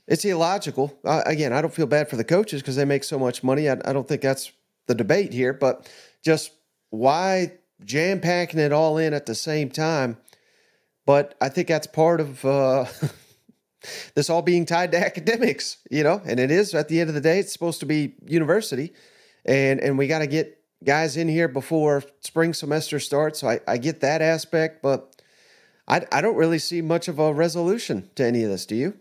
it's illogical. Uh, again, I don't feel bad for the coaches because they make so much money. I, I don't think that's the debate here, but just why jam packing it all in at the same time. But I think that's part of uh, this all being tied to academics, you know, and it is at the end of the day, it's supposed to be university, and and we got to get guys in here before spring semester starts. So I, I get that aspect, but I I don't really see much of a resolution to any of this. Do you?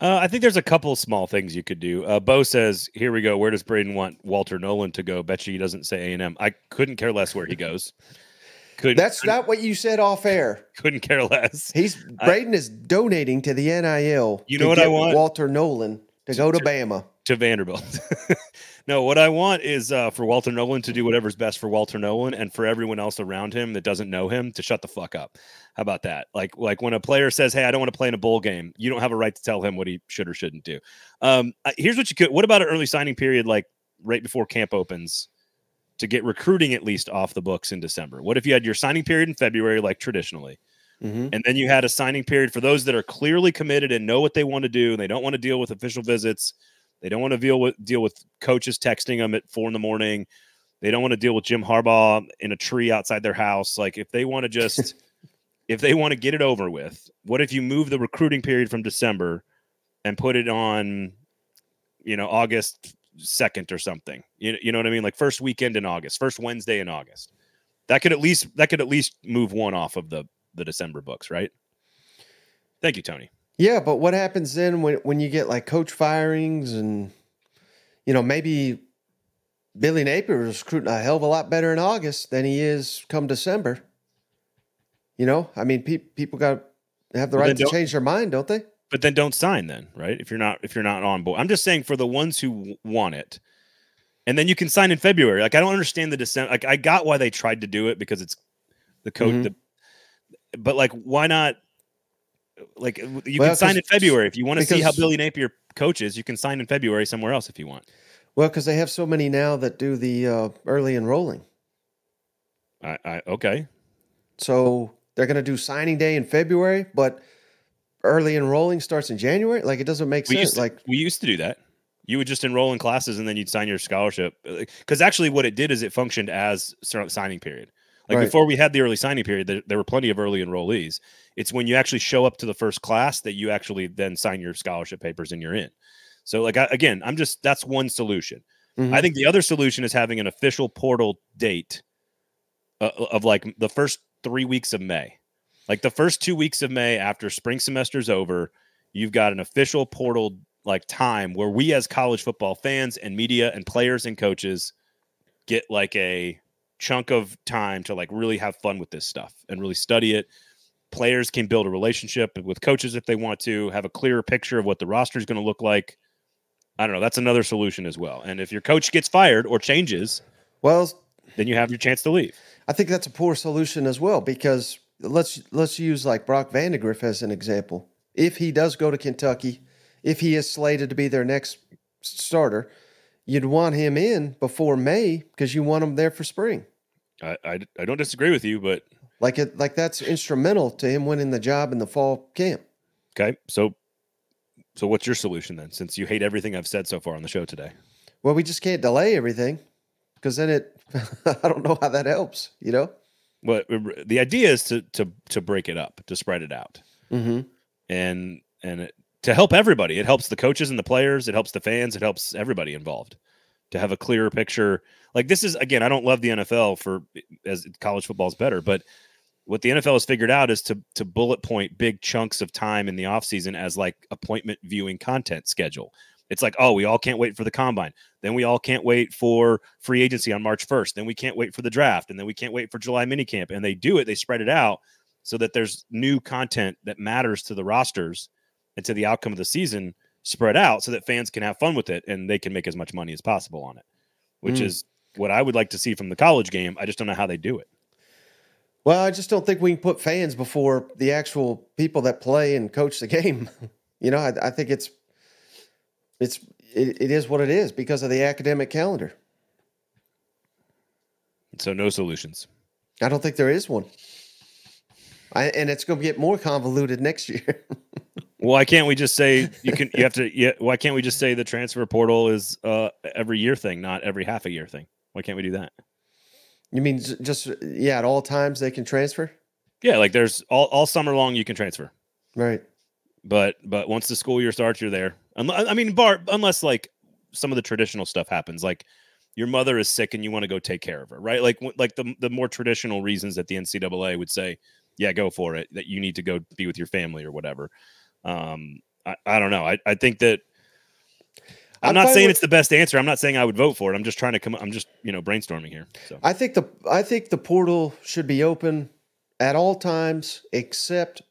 Uh, I think there's a couple small things you could do. Uh, Bo says, "Here we go. Where does Braden want Walter Nolen to go?" Bet you he doesn't say A and M. I couldn't care less where he goes. Couldn't. That's not what you said off air. couldn't care less. He's I- Braden is donating to the NIL. You to know what I want? Walter Nolen to go to to- Bama. to Vanderbilt. no, what I want is uh, for Walter Nolen to do whatever's best for Walter Nolen and for everyone else around him that doesn't know him to shut the fuck up. How about that? Like, like when a player says, "Hey, I don't want to play in a bowl game," you don't have a right to tell him what he should or shouldn't do. Um, here's what you could. What about an early signing period, like right before camp opens, to get recruiting at least off the books in December? What if you had your signing period in February, like traditionally? hmm And then you had a signing period for those that are clearly committed and know what they want to do. And they don't want to deal with official visits. They don't want to deal with deal with coaches texting them at four in the morning. They don't want to deal with Jim Harbaugh in a tree outside their house. Like if they want to just if they want to get it over with, what if you move the recruiting period from December and put it on, you know, August second or something? You, you know what I mean? Like first weekend in August, first Wednesday in August. That could at least that could at least move one off of the the December books, right? Thank you, Tony. Yeah, but what happens then when when you get like coach firings and you know maybe Billy Napier is recruiting a hell of a lot better in August than he is come December. You know, I mean, pe- people got have the Well, right to change their mind, don't they? But then don't sign then, right? If you're not if you're not on board. I'm just saying for the ones who w- want it. And then you can sign in February. Like I don't understand the December like I got why they tried to do it because it's the code Mhm. the but like why not like you Well, can sign in February if you want to see how Billy Napier coaches, you can sign in February somewhere else if you want. Well, because they have so many now that do the uh, early enrolling, I, I okay. so they're going to do signing day in February, but early enrolling starts in January. Like it doesn't make We sense. to, like we used to do that. You would just enroll in classes and then you'd sign your scholarship. Because actually, what it did is it functioned as signing period. Like Right. before we had the early signing period, there, there were plenty of early enrollees. It's when you actually show up to the first class that you actually then sign your scholarship papers and you're in. So, like I, again, I'm just that's one solution. Mhm. I think the other solution is having an official portal date uh, of like the first three weeks of May. Like the first two weeks of May after spring semester's over, you've got an official portal like time where we as college football fans and media and players and coaches get like a chunk of time to like really have fun with this stuff and really study it. Players can build a relationship with coaches if they want to, have a clearer picture of what the roster is going to look like. I don't know. That's another solution as well. And if your coach gets fired or changes, Well, then you have your chance to leave. I think that's a poor solution as well because let's let's use like Brock Vandagriff as an example. If he does go to Kentucky, if he is slated to be their next starter, you'd want him in before May because you want him there for spring. I, I, I don't disagree with you, but Like it, like that's instrumental to him winning the job in the fall camp. okay. So, so what's your solution then? Since you hate everything I've said so far on the show today, Well, we just can't delay everything because then it. I don't know how that helps. You know. what the idea is to to to break it up, to spread it out. Mm-hmm. and and it, to help everybody. It helps the coaches and the players. It helps the fans. It helps everybody involved to have a clearer picture. Like this is again, I don't love the NFL for as college football is better, but what the NFL has figured out is to to bullet point big chunks of time in the offseason as like appointment viewing content schedule. It's like, oh, we all can't wait for the combine. Then we all can't wait for free agency on March 1st. Then we can't wait for the draft. And then we can't wait for July minicamp. And they do it, they spread it out so that there's new content that matters to the rosters and to the outcome of the season spread out so that fans can have fun with it and they can make as much money as possible on it, which Mm. is what I would like to see from the college game. I just don't know how they do it. Well, I just don't think we can put fans before the actual people that play and coach the game. you know, I, I think it's it's it, it is what it is because of the academic calendar. So no solutions. I don't think there is one. I, and it's going to get more convoluted next year. Why can't we just say you can? You have to. Yeah. Why can't we just say the transfer portal is uh every year thing, not every half a year thing? Why can't we do that? You mean just yeah, at all times they can transfer? Yeah, like there's all all summer long you can transfer, Right. but but once the school year starts, you're there. I mean, bar unless like some of the traditional stuff happens, like your mother is sick and you want to go take care of her, right? Like like the the more traditional reasons that the NCAA would say, yeah, go for it, that you need to go be with your family or whatever. Um, I, I don't know. I, I think that I'm, I'm not saying with- it's the best answer. I'm not saying I would vote for it. I'm just trying to come. I'm just you know brainstorming here. So I think the I think the portal should be open at all times except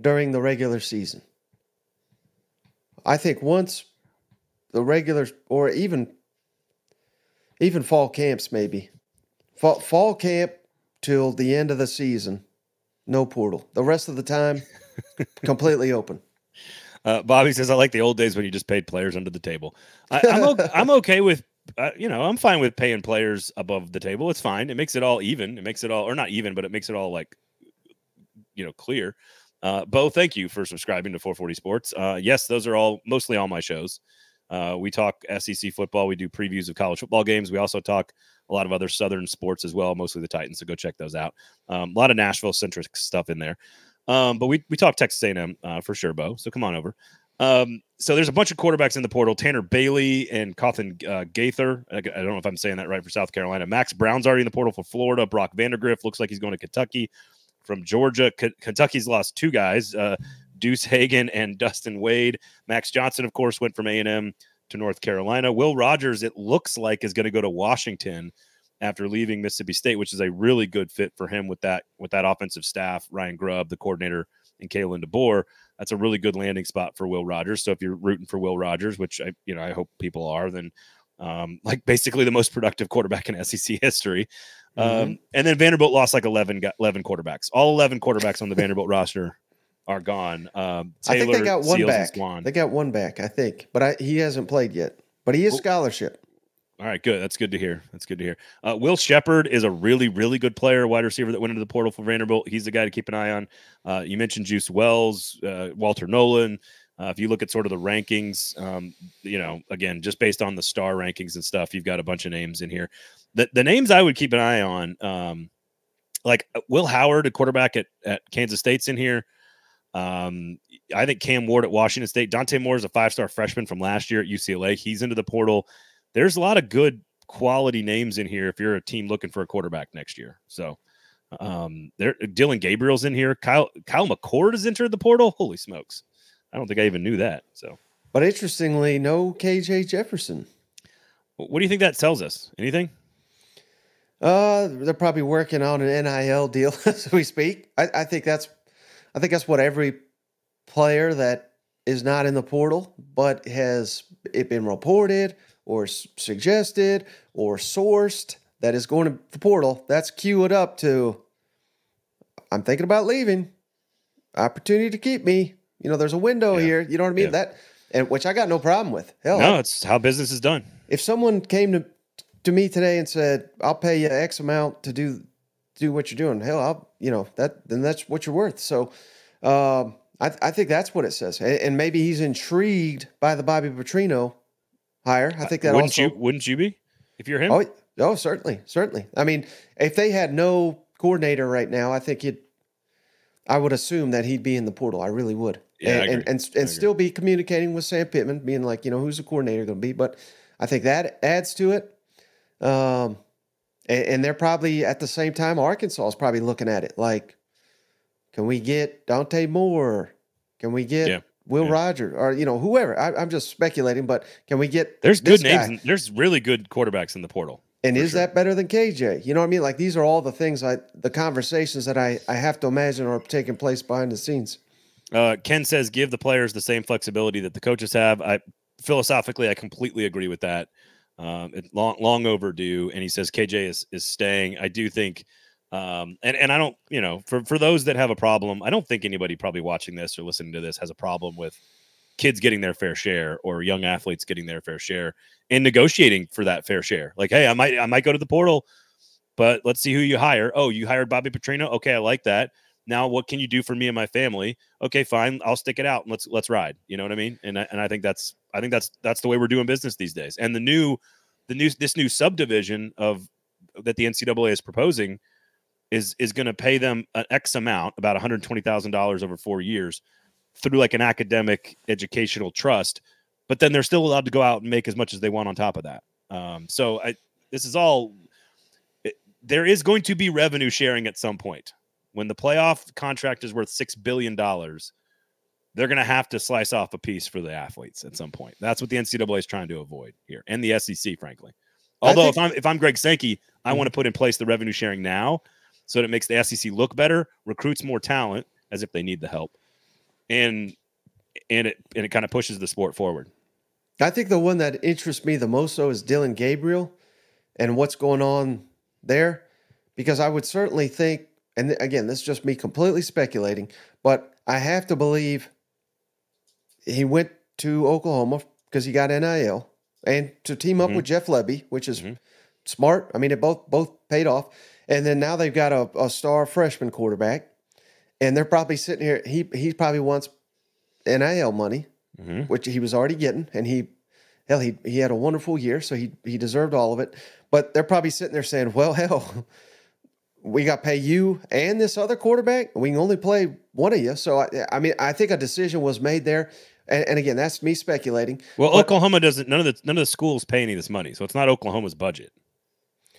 during the regular season. I think once the regular or even even fall camps maybe fall, fall camp till the end of the season no portal the rest of the time completely open Uh, Bobby says, "I like the old days when you just paid players under the table." I, I'm o- I'm okay with, uh, you know, I'm fine with paying players above the table. It's fine. It makes it all even. It makes it all, or not even, but it makes it all like, you know, clear. Uh, Bo, thank you for subscribing to 440 Sports. Uh, yes, those are all mostly all my shows. Uh, we talk SEC football. We do previews of college football games. We also talk a lot of other Southern sports as well, mostly the Titans. So go check those out. Um, a lot of Nashville centric stuff in there. Um, but we we talk Texas A&M uh, for sure, Bo. So come on over. Um, so there's a bunch of quarterbacks in the portal: Tanner Bailey and Cawthon uh, Gaither. I, I don't know if I'm saying that right for South Carolina. Max Brown's already in the portal for Florida. Brock Vandagriff looks like he's going to Kentucky. From Georgia, K- Kentucky's lost two guys: uh, Deuce Hogan and Destin Wade. Max Johnson, of course, went from A&M to North Carolina. Will Rogers, it looks like, is going to go to Washington after leaving Mississippi State, which is a really good fit for him with that with that offensive staff. Ryan Grubb, the coordinator, and Kalen DeBoer. That's a really good landing spot for Will Rogers. So if you're rooting for Will Rogers, which I you know I hope people are, then um, like basically the most productive quarterback in SEC history. Um, and then Vanderbilt lost like 11, 11 quarterbacks. All 11 quarterbacks on the Vanderbilt roster are gone. Um, i think they Taylor, got one Seals, back they got one back i think but I, he hasn't played yet but he is scholarship All right, good. That's good to hear. That's good to hear. Uh, Will Sheppard is a really, really good player, wide receiver that went into the portal for Vanderbilt. He's the guy to keep an eye on. Uh, you mentioned Juice Wells, uh, Walter Nolen. Uh, if you look at sort of the rankings, um, you know, again, just based on the star rankings and stuff, you've got a bunch of names in here. The, the names I would keep an eye on, um, like uh, Will Howard, a quarterback at, at Kansas State's in here. Um, I think Cam Ward at Washington State. Dante Moore is a five star freshman from last year at UCLA. He's into the portal there's a lot of good quality names in here if you're a team looking for a quarterback next year. So um there Dillon Gabriel's in here. Kyle Kyle McCord has entered the portal. Holy smokes. I don't think I even knew that. So, but interestingly, no KJ Jefferson. What do you think that tells us? Anything? Uh, they're probably working on an NIL deal as we speak. I, I think that's, I think that's what every player that is not in the portal but has it been reported or suggested or sourced that is going to the portal. That's cue it up to. I'm thinking about leaving. Opportunity to keep me. You know, there's a window yeah. here. You know what I mean? Yeah. That and which I got no problem with. Hell, no, it's how business is done. If someone came to to me today and said, "I'll pay you X amount to do do what you're doing," hell, I'll you know that then that's what you're worth. So, um, I I think that's what it says, and maybe he's intrigued by the Bobby Petrino hire. I think that wouldn't also, you wouldn't you be if you're him? Oh, oh, certainly, certainly. I mean, if they had no coordinator right now, I think he'd. I would assume that he'd be in the portal. I really would. Yeah, and, and, and, and still be communicating with Sam Pittman, being like, you know, who's the coordinator going to be? But I think that adds to it. Um, and, and, they're probably at the same time, Arkansas is probably looking at it like, can we get Dante Moore? Can we get yeah. Will yeah. Rogers or you know whoever? I, am just speculating, but can we get? There's good names. And, there's really good quarterbacks in the portal. And is sure. that better than KJ? You know what I mean? Like these are all the things I, the conversations that I, I have to imagine are taking place behind the scenes. Uh, Ken says give the players the same flexibility that the coaches have. I philosophically I completely agree with that. Um, it's long long overdue, and he says KJ is is staying. I do think, um, and and I don't, you know, for for those that have a problem, I don't think anybody probably watching this or listening to this has a problem with kids getting their fair share or young athletes getting their fair share and negotiating for that fair share. Like, hey, I might I might go to the portal, but let's see who you hire. Oh, you hired Bobby Petrino. Okay, I like that now what can you do for me and my family okay fine i'll stick it out and let's let's ride you know what i mean and I, and I think that's i think that's that's the way we're doing business these days and the new the new this new subdivision of that the ncaa is proposing is is going to pay them an x amount about $120000 over four years through like an academic educational trust but then they're still allowed to go out and make as much as they want on top of that um, so i this is all it, there is going to be revenue sharing at some point when the playoff contract is worth six billion dollars, they're going to have to slice off a piece for the athletes at some point. That's what the NCAA is trying to avoid here, and the SEC, frankly. Although think- if I'm if I'm Greg Sankey, I mm-hmm. want to put in place the revenue sharing now, so that it makes the SEC look better, recruits more talent, as if they need the help, and and it and it kind of pushes the sport forward. I think the one that interests me the most though is Dillon Gabriel and what's going on there, because I would certainly think and again, this is just me completely speculating, but I have to believe he went to Oklahoma because he got NIL and to team up mm-hmm. with Jeff Lebby, which is mm-hmm. smart. I mean, it both both paid off. And then now they've got a, a star freshman quarterback, and they're probably sitting here. He he probably wants NIL money, mm-hmm. which he was already getting, and he hell he he had a wonderful year, so he he deserved all of it. But they're probably sitting there saying, "Well, hell, we got to pay you and this other quarterback. We can only play one of you. So I, I mean, I think a decision was made there. And, and again, that's me speculating. Well, but, Oklahoma doesn't. None of the none of the schools pay any of this money, so it's not Oklahoma's budget.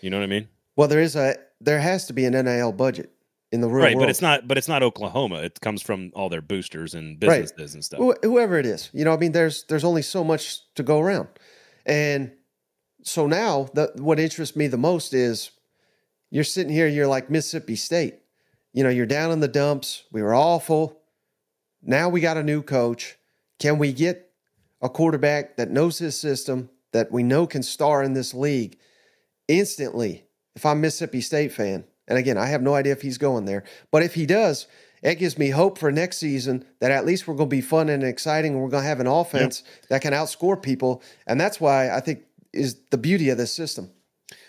You know what I mean? Well, there is a there has to be an NIL budget in the real right, world. but it's not. But it's not Oklahoma. It comes from all their boosters and businesses right. and stuff. Wh- whoever it is, you know, I mean, there's there's only so much to go around, and so now the what interests me the most is you're sitting here, you're like Mississippi State. You know, you're down in the dumps. We were awful. Now we got a new coach. Can we get a quarterback that knows his system, that we know can star in this league instantly? If I'm Mississippi State fan, and again, I have no idea if he's going there, but if he does, it gives me hope for next season that at least we're going to be fun and exciting and we're going to have an offense that can outscore people. And that's why I think is the beauty of this system.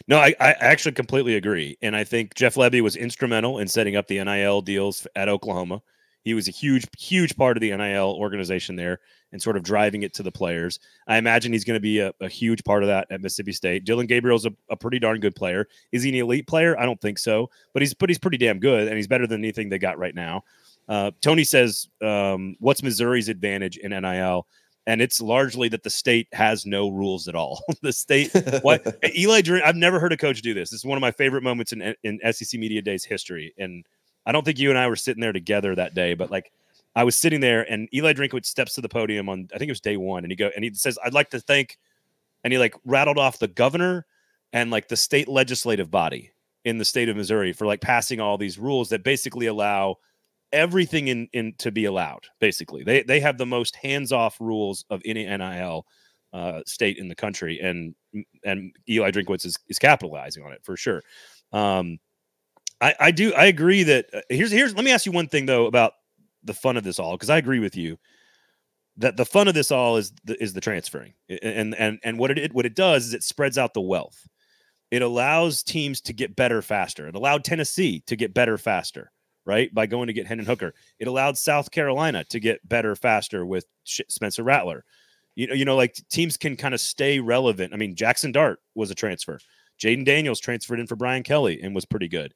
No, I, I actually completely agree. And I think Jeff Lebby was instrumental in setting up the NIL deals at Oklahoma. He was a huge, huge part of the NIL organization there and sort of driving it to the players. I imagine he's going to be a, a, huge part of that at Mississippi State. Dillon Gabriel's a, a pretty darn good player. Is he an elite player? I don't think so, but he's but he's pretty damn good, and he's better than anything they got right now. Uh, Tony says, um, "What's Missouri's advantage in NIL?" and it's largely that the state has no rules at all. the state, what Eli I've never heard a coach do this. This is one of my favorite moments in in SEC Media Days history, and I don't think you and I were sitting there together that day, but like. I was sitting there, and Eli Drinkwitz steps to the podium on I think it was day one, and he go and he says, "I'd like to thank," and he like rattled off the governor and like the state legislative body in the state of Missouri for like passing all these rules that basically allow everything in in to be allowed. Basically, they they have the most hands off rules of any NIL uh, state in the country, and and Eli Drinkwitz is is capitalizing on it for sure. Um, I I do I agree that uh, here's here's let me ask you one thing though about the fun of this all because I agree with you that the fun of this all is the, is the transferring and and and what it what it does is it spreads out the wealth. It allows teams to get better faster. It allowed Tennessee to get better faster, right? By going to get Hendon Hooker. It allowed South Carolina to get better faster with Spencer Rattler. You know, you know, like teams can kind of stay relevant. I mean, Jackson Dart was a transfer. Jayden Daniels transferred in for Brian Kelly and was pretty good.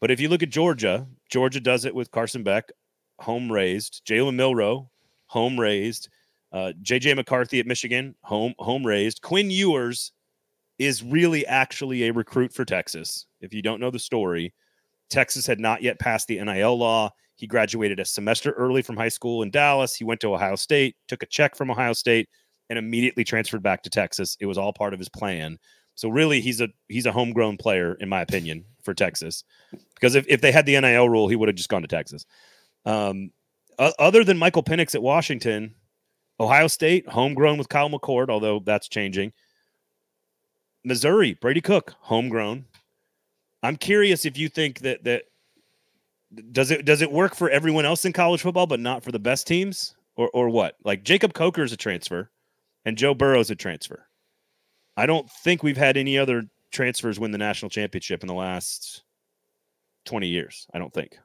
But if you look at Georgia, Georgia does it with Carson Beck, home raised. Jalen Milroe, home raised. Uh, JJ McCarthy at Michigan, home home raised. Quinn Ewers is really actually a recruit for Texas. If you don't know the story, Texas had not yet passed the NIL law. He graduated a semester early from high school in Dallas. He went to Ohio State, took a check from Ohio State, and immediately transferred back to Texas. It was all part of his plan. So really, he's a he's a homegrown player, in my opinion, for Texas. Because if, if they had the NIL rule, he would have just gone to Texas. Um, other than Michael Penix at Washington, Ohio State, homegrown with Kyle McCord, although that's changing. Missouri, Brady Cook, homegrown. I'm curious if you think that that does it does it work for everyone else in college football, but not for the best teams, or or what? Like Jacob Coker is a transfer, and Joe Burrow's a transfer. I don't think we've had any other transfers win the national championship in the last 20 years. I don't think.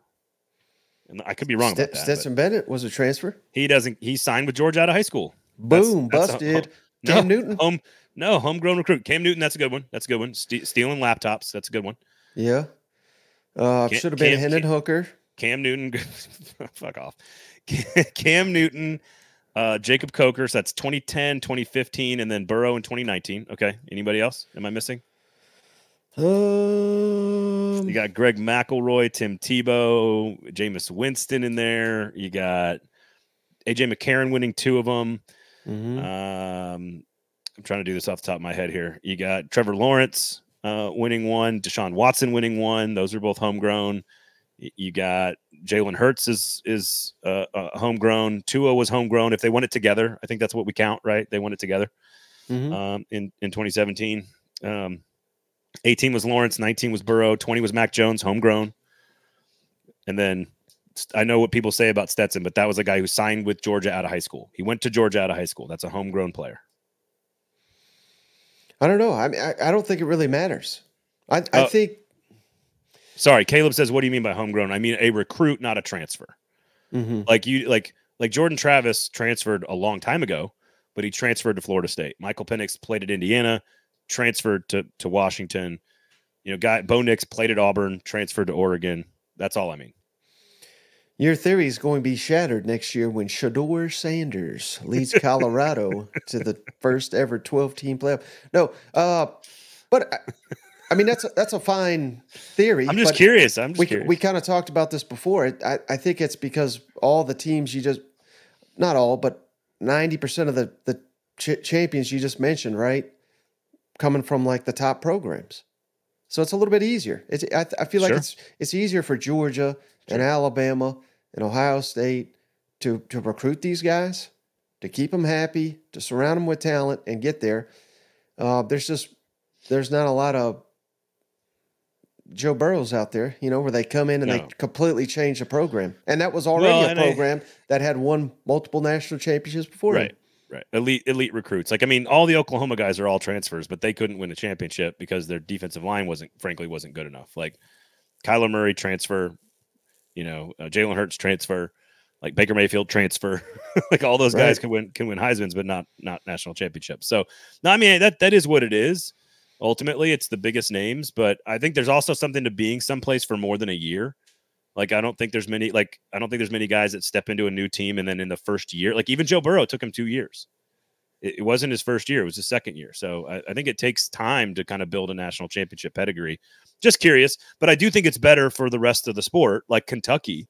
And I could be wrong St- about that. Stetson Bennett was a transfer. He doesn't. He signed with Georgia out of high school. Boom, that's, that's busted. A, Cam no, Newton. Home, no, homegrown recruit. Cam Newton. That's a good one. That's a good one. St- stealing laptops. That's a good one. Yeah. Uh, should have been Cam, Hendon Hooker. Cam Newton. fuck off. Cam Newton. Uh, Jacob Coker. So that's 2010, 2015, and then Burrow in 2019. Okay. Anybody else? Am I missing? Um, you got Greg McElroy, Tim Tebow, Jameis Winston in there. You got AJ McCarron winning two of them. Mm-hmm. Um, I'm trying to do this off the top of my head here. You got Trevor Lawrence uh, winning one, Deshaun Watson winning one. Those are both homegrown. You got Jalen Hurts is is uh, uh, homegrown. Tua was homegrown. If they won it together, I think that's what we count, right? They won it together mm-hmm. um, in in 2017. Um, 18 was Lawrence, 19 was Burrow, 20 was Mac Jones, homegrown. And then I know what people say about Stetson, but that was a guy who signed with Georgia out of high school. He went to Georgia out of high school. That's a homegrown player. I don't know. I mean, I, I don't think it really matters. I, I uh, think. Sorry, Caleb says, "What do you mean by homegrown?" I mean a recruit, not a transfer. Mm-hmm. Like you, like like Jordan Travis transferred a long time ago, but he transferred to Florida State. Michael Penix played at Indiana transferred to to Washington. You know, guy Bo Nix played at Auburn, transferred to Oregon. That's all I mean. Your theory is going to be shattered next year when Shedeur Sanders leads Colorado to the first ever 12 team playoff. No, uh, but I, mean that's a, that's a fine theory. I'm just curious. I'm just we, curious. We kind of talked about this before. I, I think it's because all the teams you just, not all, but 90% of the, the ch- champions you just mentioned, right? coming from like the top programs. So it's a little bit easier. It's, I, I feel like sure. it's it's easier for Georgia sure. and Alabama and Ohio State to to recruit these guys, to keep them happy, to surround them with talent and get there. Uh, there's just there's not a lot of Joe Burrows out there, you know, where they come in and no. they completely change the program, and that was already well, a program I, that had won multiple national championships before. Right. Right. Elite elite recruits. Like I mean, all the Oklahoma guys are all transfers, but they couldn't win a championship because their defensive line wasn't frankly wasn't good enough. Like Kyler Murray transfer, you know, uh, Jalen Hurts transfer, like Baker Mayfield transfer. like all those guys can win can win Heisman's, but not not national championships. So no, I mean that that is what it is. Ultimately, it's the biggest names, but I think there's also something to being someplace for more than a year. Like I don't think there's many like I don't think there's many guys that step into a new team and then in the first year, like even Joe Burrow took him two years. It, it wasn't his first year; it was his second year. So I, I think it takes time to kind of build a national championship pedigree. Just curious, but I do think it's better for the rest of the sport, like Kentucky.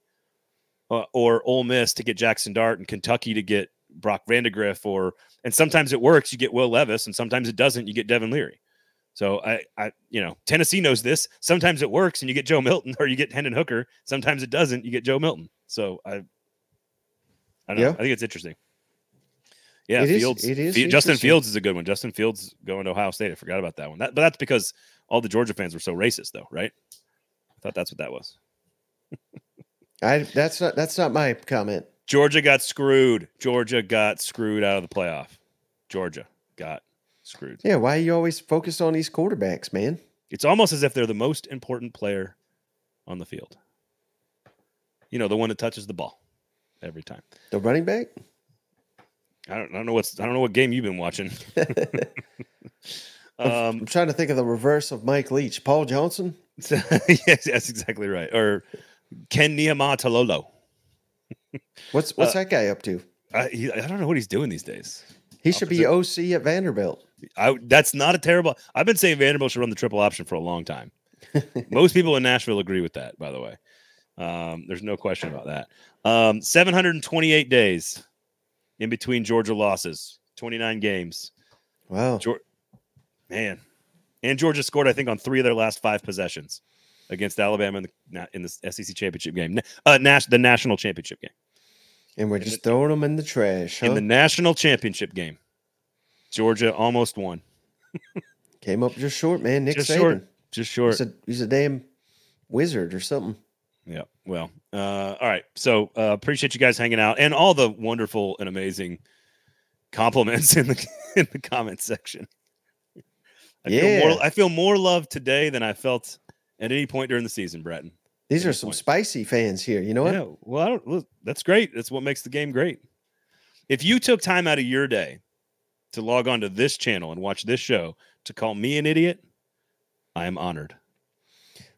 uh, or Ole Miss to get Jackson Dart and Kentucky to get Brock Vandagriff or and sometimes it works, you get Will Levis, and sometimes it doesn't, you get Devin Leary. So I, I, you know, Tennessee knows this. Sometimes it works and you get Joe Milton, or you get Hendon Hooker. Sometimes it doesn't, you get Joe Milton. So I, I don't yeah. know. I think it's interesting. Yeah, it Fields. Is, it is. Justin Fields is a good one. Justin Fields going to Ohio State. I forgot about that one. That, but that's because all the Georgia fans were so racist, though, right? I thought that's what that was. I that's not that's not my comment. Georgia got screwed. Georgia got screwed out of the playoff. Georgia got screwed. Yeah, why are you always focused on these quarterbacks, man? It's almost as if they're the most important player on the field. You know, the one that touches the ball every time. The running back? I don't, I don't know what's I don't know what game you've been watching. um, I'm trying to think of the reverse of Mike Leach. Paul Johnson? yes, that's exactly right. Or Ken Niumatalolo. what's what's uh, that guy up to? I, he, I don't know what he's doing these days. He should be OC at Vanderbilt. I, that's not a terrible. I've been saying Vanderbilt should run the triple option for a long time. Most people in Nashville agree with that. By the way, um, there's no question about that. Um, 728 days in between Georgia losses, 29 games. Wow, man, and Georgia scored I think on three of their last five possessions against Alabama in the in the SEC championship game, uh, Nash, the national championship game. And we're just throwing them in the trash. Huh? In the national championship game, Georgia almost won. Came up just short, man. Nick just Saban. short. Just short. He's a, he's a damn wizard or something. Yeah. Well. Uh, all right. So uh, appreciate you guys hanging out and all the wonderful and amazing compliments in the in the comment section. I yeah. Feel more, I feel more love today than I felt at any point during the season, Bratton. These are some point. spicy fans here. You know what? Yeah. Well, I don't. Well, that's great. That's what makes the game great. If you took time out of your day to log on to this channel and watch this show to call me an idiot, I am honored.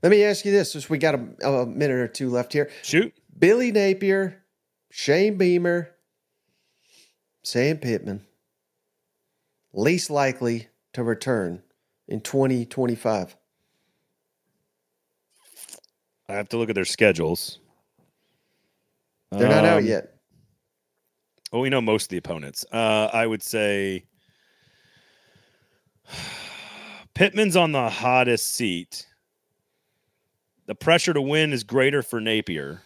Let me ask you this: since we got a, a minute or two left here, shoot. Billy Napier, Shane Beamer, Sam Pittman, least likely to return in 2025. I have to look at their schedules. They're not out um, yet. Well, we know most of the opponents. Uh, I would say Pittman's on the hottest seat. The pressure to win is greater for Napier.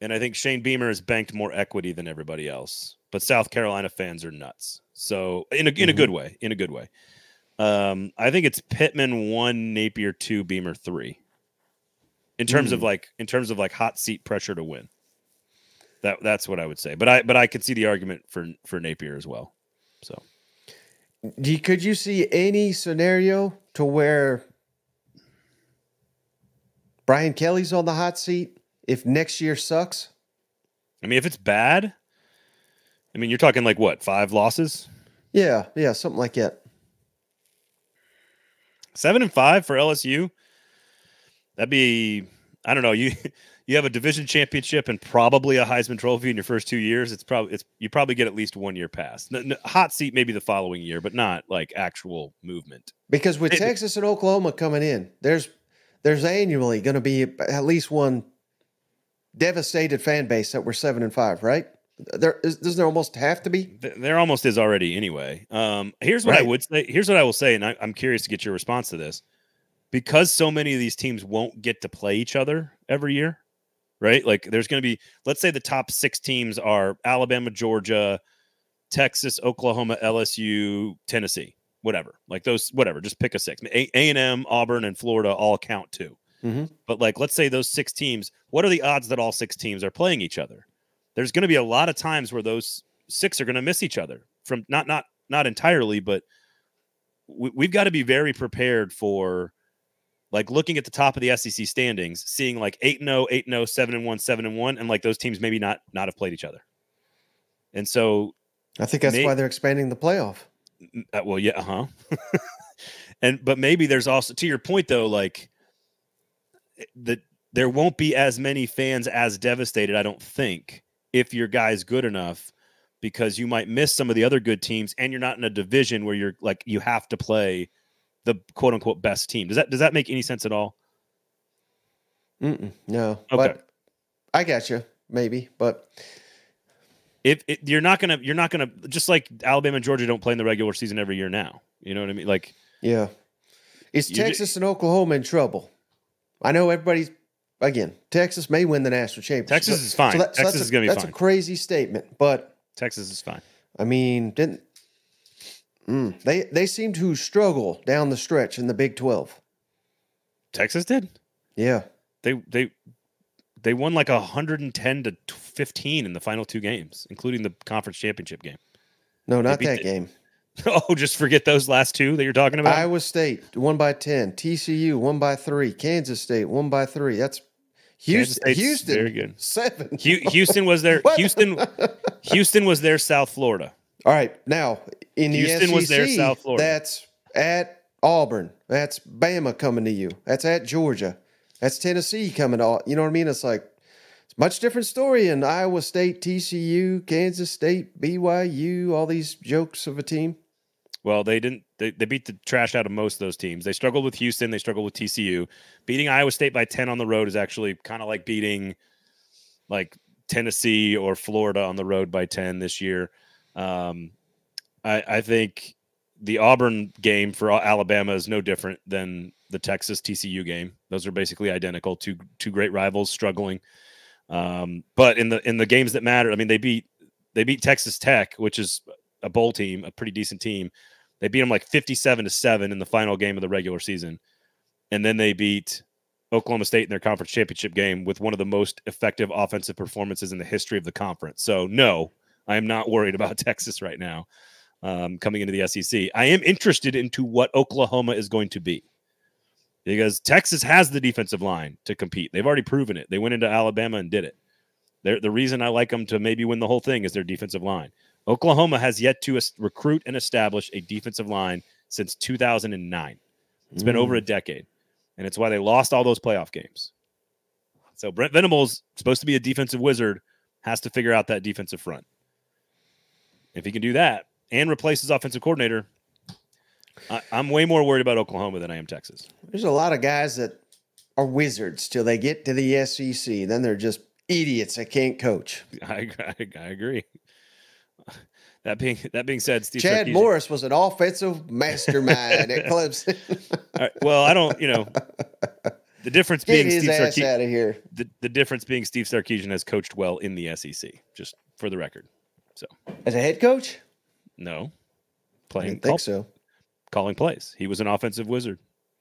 And I think Shane Beamer has banked more equity than everybody else. But South Carolina fans are nuts. So in a in mm-hmm. a good way. In a good way. Um, I think it's Pittman one, Napier two, Beamer three in terms mm. of hmm. like in terms of like hot seat pressure to win. That that's what I would say. But I but I could see the argument for for Napier as well. So, you, could you see any scenario to where Brian Kelly's on the hot seat if next year sucks? I mean, if it's bad, I mean, you're talking like what five losses? Yeah, yeah, something like that. Seven and five for LSU. That'd be I don't know you you have a division championship and probably a Heisman Trophy in your first two years. It's probably it's you probably get at least one year pass. hot seat maybe the following year, but not like actual movement. Because with it, Texas and Oklahoma coming in, there's there's annually going to be at least one devastated fan base that we're seven and five, right? There is, doesn't there almost have to be? There almost is already anyway. Um, here's what right. I would say. Here's what I will say, and I, I'm curious to get your response to this because so many of these teams won't get to play each other every year, right? Like there's going to be, let's say the top six teams are Alabama, Georgia, Texas, Oklahoma, LSU, Tennessee, whatever. Like those, whatever. Just pick a six. A and M, Auburn, and Florida all count too. Mm-hmm. But like, let's say those six teams. What are the odds that all six teams are playing each other? There's going to be a lot of times where those six are going to miss each other from not not not entirely, but we, we've got to be very prepared for like looking at the top of the SEC standings, seeing like 8 0, 8 0, 7 1, 7 1, and like those teams maybe not not have played each other. And so I think that's may, why they're expanding the playoff. Uh, well, yeah, Uh huh. and but maybe there's also to your point though, like eh, that there won't be as many fans as devastated, I don't think, if your guy's good enough because you might miss some of the other good teams and you're not in a division where you're like you have to play the quote unquote best team. Does that does that make any sense at all? Mm-mm, no. Okay. But I got you. maybe, but if it, you're not gonna, you're not gonna just like Alabama and Georgia don't play in the regular season every year now. You know what I mean? Like, yeah, is Texas and Oklahoma in trouble? I know everybody's again. Texas may win the national championship. Texas So- is fine. so that- so Texas a- is gonna be That's fine. a crazy statement, but Texas is fine. I mean, didn't mm, they? They seem to struggle down the stretch in the Big Twelve. Texas did. Yeah, They they they won like 110 to 15 in the final two games, including the conference championship game. no, not that the- game. oh, just forget those last two that you're talking about. Iowa State one by ten. TCU one by three. Kansas State one by three. That's Houston. Houston very good. seven. Houston was there. Houston Houston was there. South Florida. All right, now in the Houston SEC, was there, South Florida. that's at Auburn. That's Bama coming to you. That's at Georgia. That's Tennessee coming to. You know what I mean? It's like it's a much different story in Iowa State, TCU, Kansas State, BYU. All these jokes of a team. Well, they didn't. They, they beat the trash out of most of those teams. They struggled with Houston. They struggled with TCU. Beating Iowa State by ten on the road is actually kind of like beating like Tennessee or Florida on the road by ten this year. Um, I, I think the Auburn game for Alabama is no different than the Texas TCU game. Those are basically identical. Two two great rivals struggling. Um, but in the in the games that matter, I mean, they beat they beat Texas Tech, which is a bowl team, a pretty decent team. They beat them like 57 to 7 in the final game of the regular season. And then they beat Oklahoma State in their conference championship game with one of the most effective offensive performances in the history of the conference. So, no, I am not worried about Texas right now um, coming into the SEC. I am interested into what Oklahoma is going to be because Texas has the defensive line to compete. They've already proven it. They went into Alabama and did it. They're, the reason I like them to maybe win the whole thing is their defensive line. Oklahoma has yet to recruit and establish a defensive line since 2009. It's been over a decade, and it's why they lost all those playoff games. So Brent Venables, supposed to be a defensive wizard, has to figure out that defensive front. If he can do that and replace his offensive coordinator, I, I'm way more worried about Oklahoma than I am Texas. There's a lot of guys that are wizards till they get to the SEC. Then they're just idiots that can't coach. I, I, I agree. That being that being said, Steve Chad Sarkisian- Morris was an offensive mastermind at Clemson. Right, well, I don't, you know, the difference Get being Steve ass Sarkisian. out of here. The, the difference being Steve Sarkisian has coached well in the SEC. Just for the record. So As a head coach? no, I playing call- think so. calling plays. He was an offensive wizard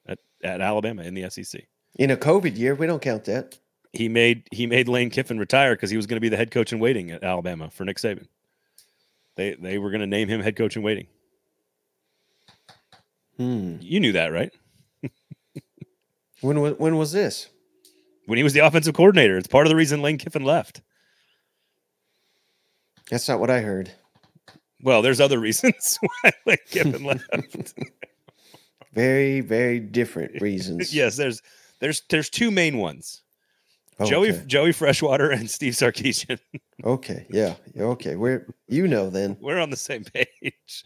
at, at Alabama in the SEC. In a COVID year, we don't count that. He made he made Lane Kiffin retire because he was going to be the head coach in waiting at Alabama for Nick Saban. They they were going to name him head coach in waiting. Hmm. You knew that, right? When was when was this? When he was the offensive coordinator, it's part of the reason Lane Kiffin left. That's not what I heard. Well, there's other reasons why Kiffin left. Very, very different reasons. yes, there's there's there's two main ones. Joey Okay. Joey Freshwater and Steve Sarkisian. Okay. Yeah. Okay. We're you know then. We're on the same page.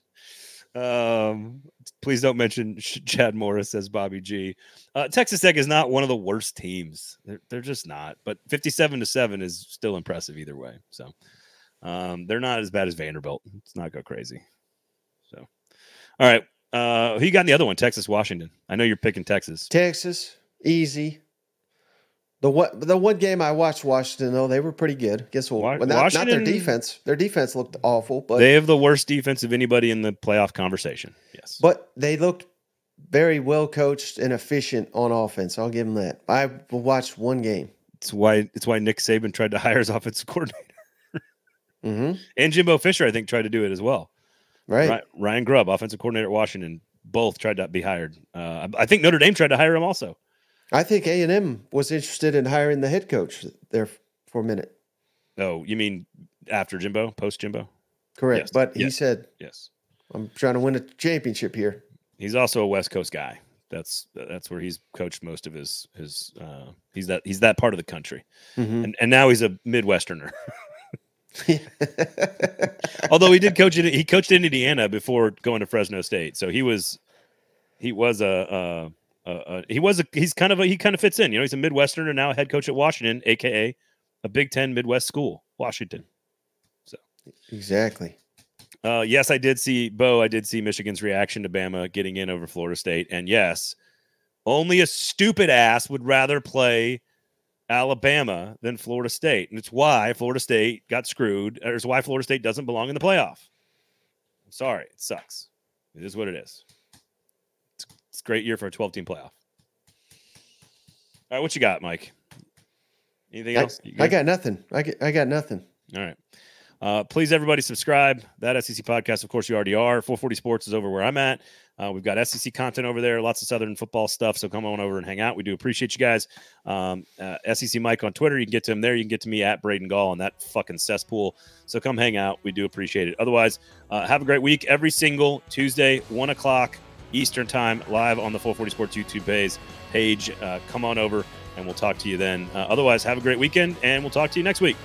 Um, please don't mention Chad Morris as Bobby G. Uh, Texas Tech is not one of the worst teams. They're, they're just not. But 57 to 7 is still impressive either way. So um, they're not as bad as Vanderbilt. Let's not go crazy. So, all right. Uh, who you got in the other one? Texas, Washington. I know you're picking Texas. Texas, easy. The what the one game I watched Washington though, they were pretty good. Guess what? Well, not, not their defense. Their defense looked awful, but they have the worst defense of anybody in the playoff conversation. Yes. but they looked very well coached and efficient on offense. I'll give them that. I watched one game. it's why it's why Nick Saban tried to hire his offensive coordinator. Hmm And Jimbo Fisher, I think, tried to do it as well. Right. Ryan Grubb, offensive coordinator at Washington, both tried to be hired. Uh, I think Notre Dame tried to hire him also. I think A and M was interested in hiring the head coach there for a minute. Oh, you mean after Jimbo, post Jimbo? Correct. Yes, But he yes. said, Yes. I'm trying to win a championship here. He's also a West Coast guy. That's that's where he's coached most of his his. Uh, he's that he's that part of the country, Mhm. and and now he's a Midwesterner. Although he did coach it, he coached in Indiana before going to Fresno State, so he was he was a, a, a, he was a he's kind of a, he kind of fits in. You know, he's a Midwesterner now, head coach at Washington, aka a Big Ten Midwest school, Washington. So exactly. Uh, yes, I did see Bo. I did see Michigan's reaction to Bama getting in over Florida State, and yes, only a stupid ass would rather play Alabama than Florida State, and it's why Florida State got screwed. Or it's why Florida State doesn't belong in the playoff. I'm sorry, it sucks. It is what it is. It's, it's a great year for a 12 team playoff. All right, what you got, Mike? Anything I, else? I got nothing. I got, I got nothing. All right. Uh, please, everybody, subscribe. That SEC podcast, of course, you already are. 440 Sports is over where I'm at. Uh, we've got SEC content over there, lots of Southern football stuff. So come on over and hang out. We do appreciate you guys. Um, uh, SEC Mike on Twitter. You can get to him there. You can get to me at Braden Gall on that fucking cesspool. So come hang out. We do appreciate it. Otherwise, uh, have a great week. Every single Tuesday, 1 o'clock Eastern Time, live on the 440 Sports YouTube page. Uh, come on over and we'll talk to you then. Uh, otherwise, have a great weekend and we'll talk to you next week.